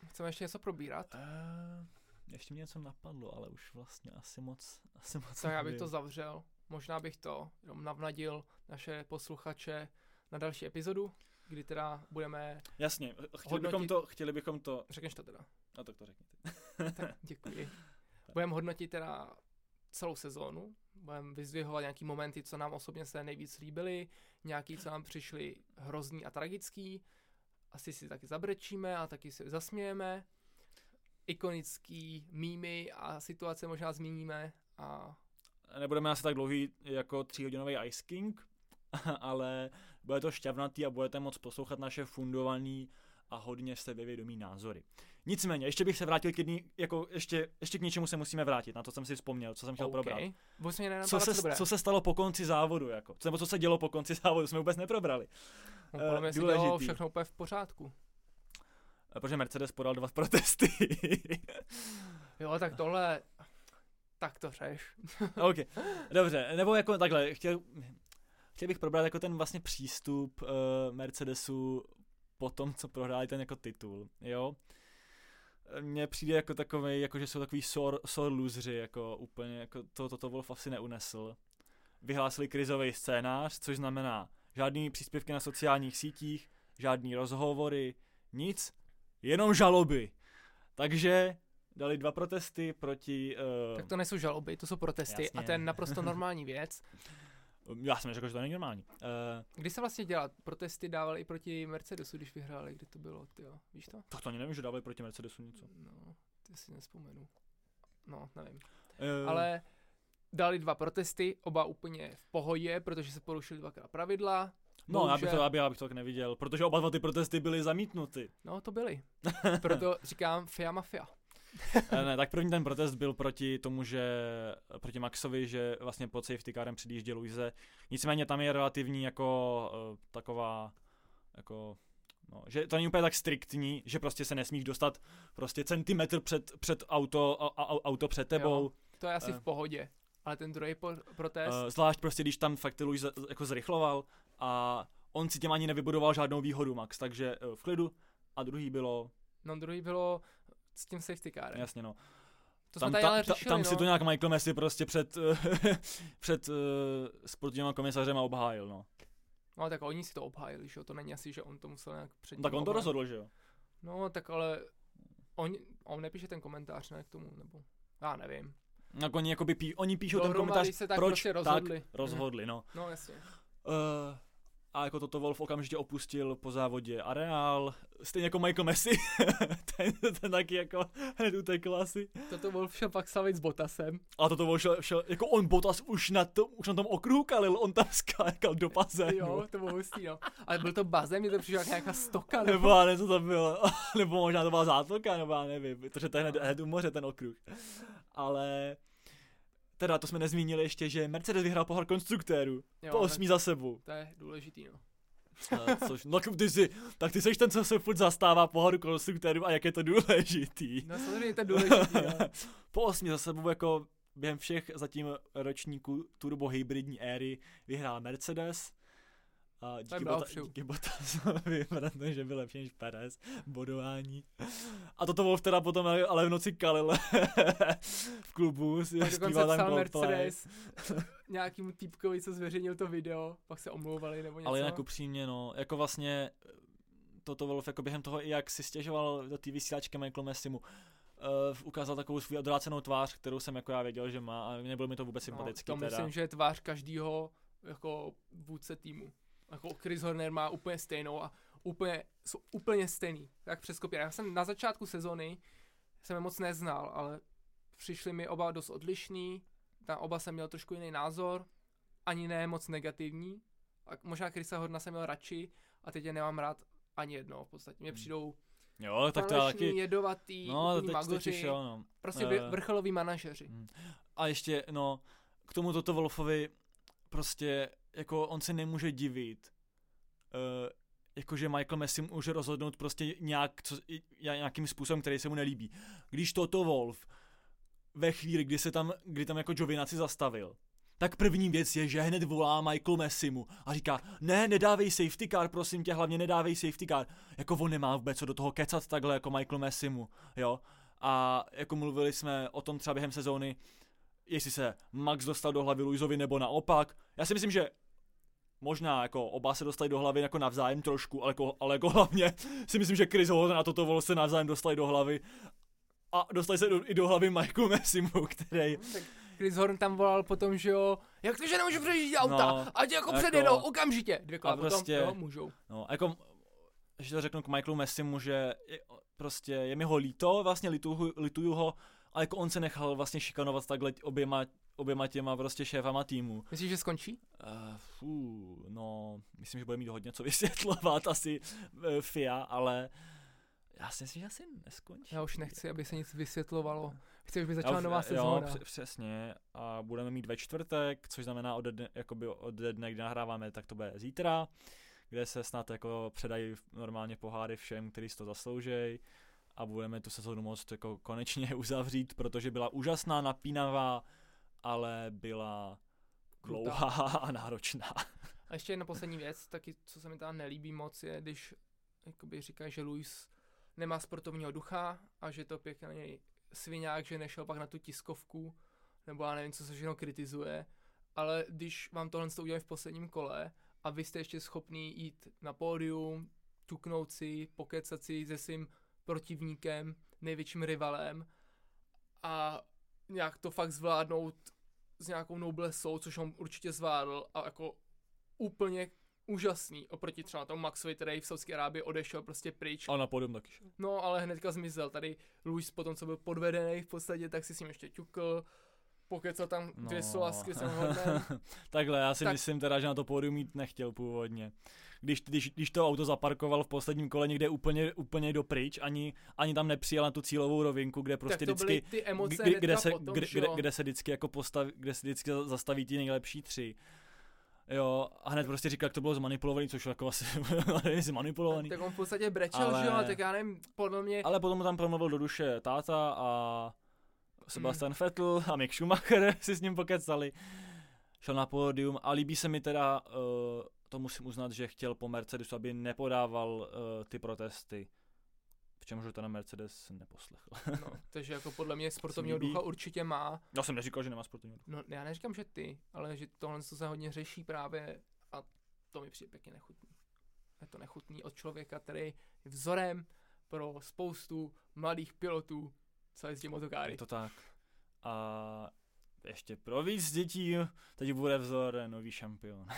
Chceme ještě něco probírat? Uh, ještě mě něco napadlo, ale už vlastně asi moc, asi moc Tak já bych to zavřel. Možná bych to jenom navnadil naše posluchače na další epizodu, kdy teda budeme, Jasně, chtěli bychom to, chtěli bychom to, řekneš to teda, no tak to řekni ty. tak děkuji. Budeme hodnotit teda celou sezónu, budeme vyzdvihovat nějaký momenty, co nám osobně se nejvíc líbily, nějaký, co nám přišly hrozný a tragický, asi si taky zabrečíme a taky si zasmějeme, ikonický mýmy a situace možná zmíníme a Nebudeme asi tak dlouhý jako tříhodinový Ice King, ale bude to šťavnatý a budete moc poslouchat naše fundovaný a hodně sebevědomý názory. Nicméně, ještě bych se vrátil k jedný, jako ještě, ještě k něčemu se musíme vrátit, na to jsem si vzpomněl, co jsem chtěl probrat. Vůbec mě Co se, co, co se stalo po konci závodu, jako? Co, nebo co se dělo po konci závodu, jsme vůbec neprobrali. No, podle mě se dělalo důležitý. všechno úplně v pořádku. Eh, Protože Mercedes podal dva protesty. Jo, tak tohle, tak to řeš. OK, dobře, nebo jako takhle, chtěl, chtěl bych probrat jako ten vlastně přístup uh, Mercedesu po tom, co prohráli ten jako titul, jo. Mně přijde jako takový, jako že jsou takový sore, sore jako úplně, jako to, to, to Wolf asi neunesl. Vyhlásili krizový scénář, což znamená žádný příspěvky na sociálních sítích, žádný rozhovory, nic, jenom žaloby. Takže dali dva protesty proti... Uh, Tak to nejsou žaloby, to jsou protesty Jasně. a to je naprosto normální věc. Já jsem neřekl, že to není normální. Uh, Kdy se vlastně dělat? Protesty dávali i proti Mercedesu, když vyhráli, kdy to bylo, ty jo, víš to? tak to ani nevím, že dávali proti Mercedesu něco. No, ty si nespomenu. No, nevím. Uh, Ale dali dva protesty, oba úplně v pohodě, protože se porušili dvakrát pravidla. No, já bych, to, já, bych, já bych to tak neviděl, protože oba dva ty protesty byly zamítnuty. No, to byly. Proto říkám Fia Mafia. Eh, ne, tak první ten protest byl proti tomu, že proti Maxovi, že vlastně pod safety carem předjíždě Luise. Nicméně tam je relativní jako uh, taková jako No, že to není úplně tak striktní, že prostě se nesmíš dostat prostě centimetr před, před auto, a, a, auto před tebou. Jo. To je asi Eh. v pohodě. Ale ten druhý po- protest, Uh, zvlášť prostě, když tam fakt Luis za- jako zrychloval a on si těm ani nevybudoval žádnou výhodu Max, takže uh, v klidu. A druhý bylo, no druhý bylo s tím safety carem. jasně no, To tam, jsme tady ta, ale ta, řešili, tam no. si to nějak Michael Messi prostě před, před uh, sportovním komisařem obhájil, no. No tak oni si to obhájili, že jo, to není asi, že on to musel nějak před no tak on to obhájit. rozhodl, že jo. No tak ale on, on nepíše ten komentář, ne k tomu, nebo já nevím. Tak oni, jakoby pí, oni píšou ten Dohromady komentář, se tak proč prostě tak rozhodli. rozhodli, no. No jasně. Uh, a jako toto Wolf okamžitě opustil po závodě areál, stejně jako Michael Messi, ten, ten taky jako hned utekl asi. Toto Wolf šel pak slavit s Botasem. A toto Wolf šel, šel jako on Botas už na, to, už na tom okruhu kalil, on tam skákal do bazénu. Jo, to bylo hustý, no. Ale byl to bazén, mě to přišlo jak nějaká stoka, nebo... Nebo co to bylo, nebo možná to byla zátoka, nebo já nevím, protože to je hned, hned u moře ten okruh. Ale teda to jsme nezmínili ještě, že Mercedes vyhrál pohár konstruktérů. Jo, po osmí za sebou. To je důležitý, no. Eh, Což, no ty jsi, tak ty seš ten, co se furt zastává pohodu konstruktérů a jak je to důležitý. No samozřejmě to je důležitý, no. po osmi za sebou jako během všech zatím ročníků turbo hybridní éry vyhrál Mercedes. A díky, Bota, díky Bottasovi, protože byl lepší než Perez, bodování. A toto Wolf teda potom ale v noci kalil v klubu, zpíval tam. Mercedes nějakým týpkovi, co zveřejnil to video, pak se omlouvali nebo něco. Ale jinak upřímně, no, jako vlastně eh, toto Wolf jako během toho, jak si stěžoval do té vysílačky Michael Messimu, uh, ukázal takovou svou odvrácenou tvář, kterou jsem jako já věděl, že má a nebylo mi to vůbec sympatický no, to teda. myslím, že je tvář každýho jako vůdce týmu. Jako Chris Horner má úplně stejnou a úplně, jsou úplně stejný, tak přeskopěný. Já jsem na začátku sezony jsem je moc neznal, ale přišli mi oba dost odlišný, na oba jsem měl trošku jiný názor, ani ne moc negativní. A možná Chrisa Horna jsem měl radši a teď je nemám rád ani jedno. V podstatě mě Hmm. přijdou Jo, tak to taky, jedovatý, no, teď, teď magoři, už jo, no. prostě vrcholoví manažeři. Mm. A ještě, no, k tomu toto Wolfovi, prostě, jako on se nemůže divit, uh, jakože Michael Messi může rozhodnout prostě nějak, co, nějakým způsobem, který se mu nelíbí. Když toto Wolf ve chvíli, kdy se tam, kdy tam jako Giovinazzi zastavil, tak první věc je, že hned volá Michael Messimu a říká, ne, nedávej safety car, prosím tě, hlavně nedávej safety car. Jako on nemá vůbec co do toho kecat takhle jako Michael Messimu, jo. A jako mluvili jsme o tom třeba během sezóny, jestli se Max dostal do hlavy Luizovi nebo naopak. Já si myslím, že možná jako oba se dostali do hlavy jako navzájem trošku, ale jako, ale jako hlavně si myslím, že Chris Holden a toto vol se navzájem dostali do hlavy a dostali se do, i do hlavy Michael Messimu, který Tak Chris Horn tam volal potom, že jo, jak to, že nemůžu přejít auta, No, ať jako, jako- předjedou, okamžitě. Dvě kola potom, prostě- jo, můžou. No, jako, že to řeknu k Michaelu Messimu, že je, prostě je mi ho líto, vlastně lituju, lituju ho, ale jako on se nechal vlastně šikanovat takhle oběma, oběma těma prostě šéfama týmu. Myslíš, že skončí? Uh, fů, no, myslím, že bude mít hodně co vysvětlovat asi uh, FIA, ale já si myslím, že asi neskončí. Já už nechci, aby se nic vysvětlovalo. Chci, aby začala nová Jo, sezóna. př- přesně. A budeme mít ve čtvrtek, což znamená ode dne, jakoby ode dne, kdy nahráváme, tak to bude zítra, kde se snad jako předají normálně poháry všem, kteří si to zasloužejí a budeme tu sezónu moct jako konečně uzavřít, protože byla úžasná, napínavá, ale byla dlouhá a náročná. A ještě jedna poslední věc, taky co se mi tam nelíbí moc, je, když jakoby říká, že Luis nemá sportovního ducha a že to pěkný sviňák, že nešel pak na tu tiskovku, nebo já nevím, co se všechno kritizuje, ale když vám tohle to udělají v posledním kole a vy jste ještě schopný jít na pódium, ťuknout si, pokecat si se svým protivníkem, největším rivalem a nějak to fakt zvládnout s nějakou noblesou, což on určitě zvládl a jako úplně úžasný oproti třeba tomu Maxovi, který v Saudské Arábii odešel prostě pryč. A na pódium taky šel. No, ale hnedka zmizel. Tady Luis potom, co byl podvedený v podstatě, tak si s ním ještě ťukl, pokecal tam dvě No. slova s Chrisem Hornem. Takhle, já si Tak- myslím teda, že na to pódium mít nechtěl původně. Když, když, když to auto zaparkoval v posledním kole někde úplně, úplně dopryč, ani, ani tam nepřijel na tu cílovou rovinku, kde prostě tak to vždycky, ty emoce kde, se, potom, kde, kde, kde, se vždycky jako postaví, kde se vždycky zastaví ti nejlepší tři. Jo, a hned prostě říkal, jak to bylo zmanipulovaný, což jako asi nevím, jestli manipulovaný. Tak on v podstatě brečel, Ale- že jo, tak já nevím, podle mě, Ale potom mu tam promluvil do duše táta a Hmm. Sebastian Vettel a Mick Schumacher si s ním pokecali. Šel na pódium a líbí se mi teda, uh, to musím uznat, že chtěl po Mercedesu, aby nepodával uh, ty protesty. V čemž ten Mercedes neposlechl. no, takže jako podle mě sportovního ducha určitě má. Já jsem neříkal, že nemá sportovní duch. No, já neříkám, že ty, ale že tohle se hodně řeší právě a to mi přijde pěkně nechutný. Je to nechutný od člověka, který je vzorem pro spoustu mladých pilotů, co jezdí motokáry. Je to tak. A ještě pro víc dětí, teď bude vzor nový šampion.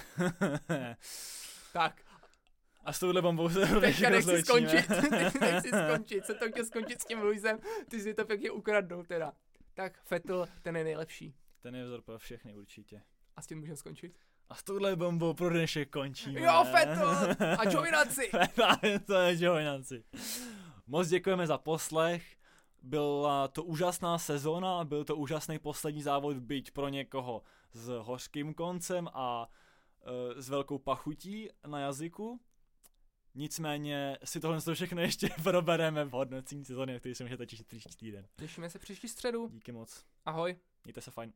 Tak, A s touhle bombou se teďka nechci skončit, nechci skončit, jsem to chtěl skončit s tím Luisem, ty si to pěkně ukradnou teda. Tak Fettel, ten je nejlepší. Ten je vzor pro všechny určitě. A s tím můžeme skončit. A s touhle bombou pro dnešek končíme. Jo, Fettel! A! Právě to je Giovinazzi. Moc děkujeme za poslech. Byla to úžasná sezóna, byl to úžasný poslední závod, byť pro někoho s hořkým koncem a e, s velkou pachutí na jazyku. Nicméně si tohle to všechno ještě probereme v hodnocení sezóny, který se můžete těšit příští týden. Těšíme se příští středu. Díky moc. Ahoj. Mějte se fajn.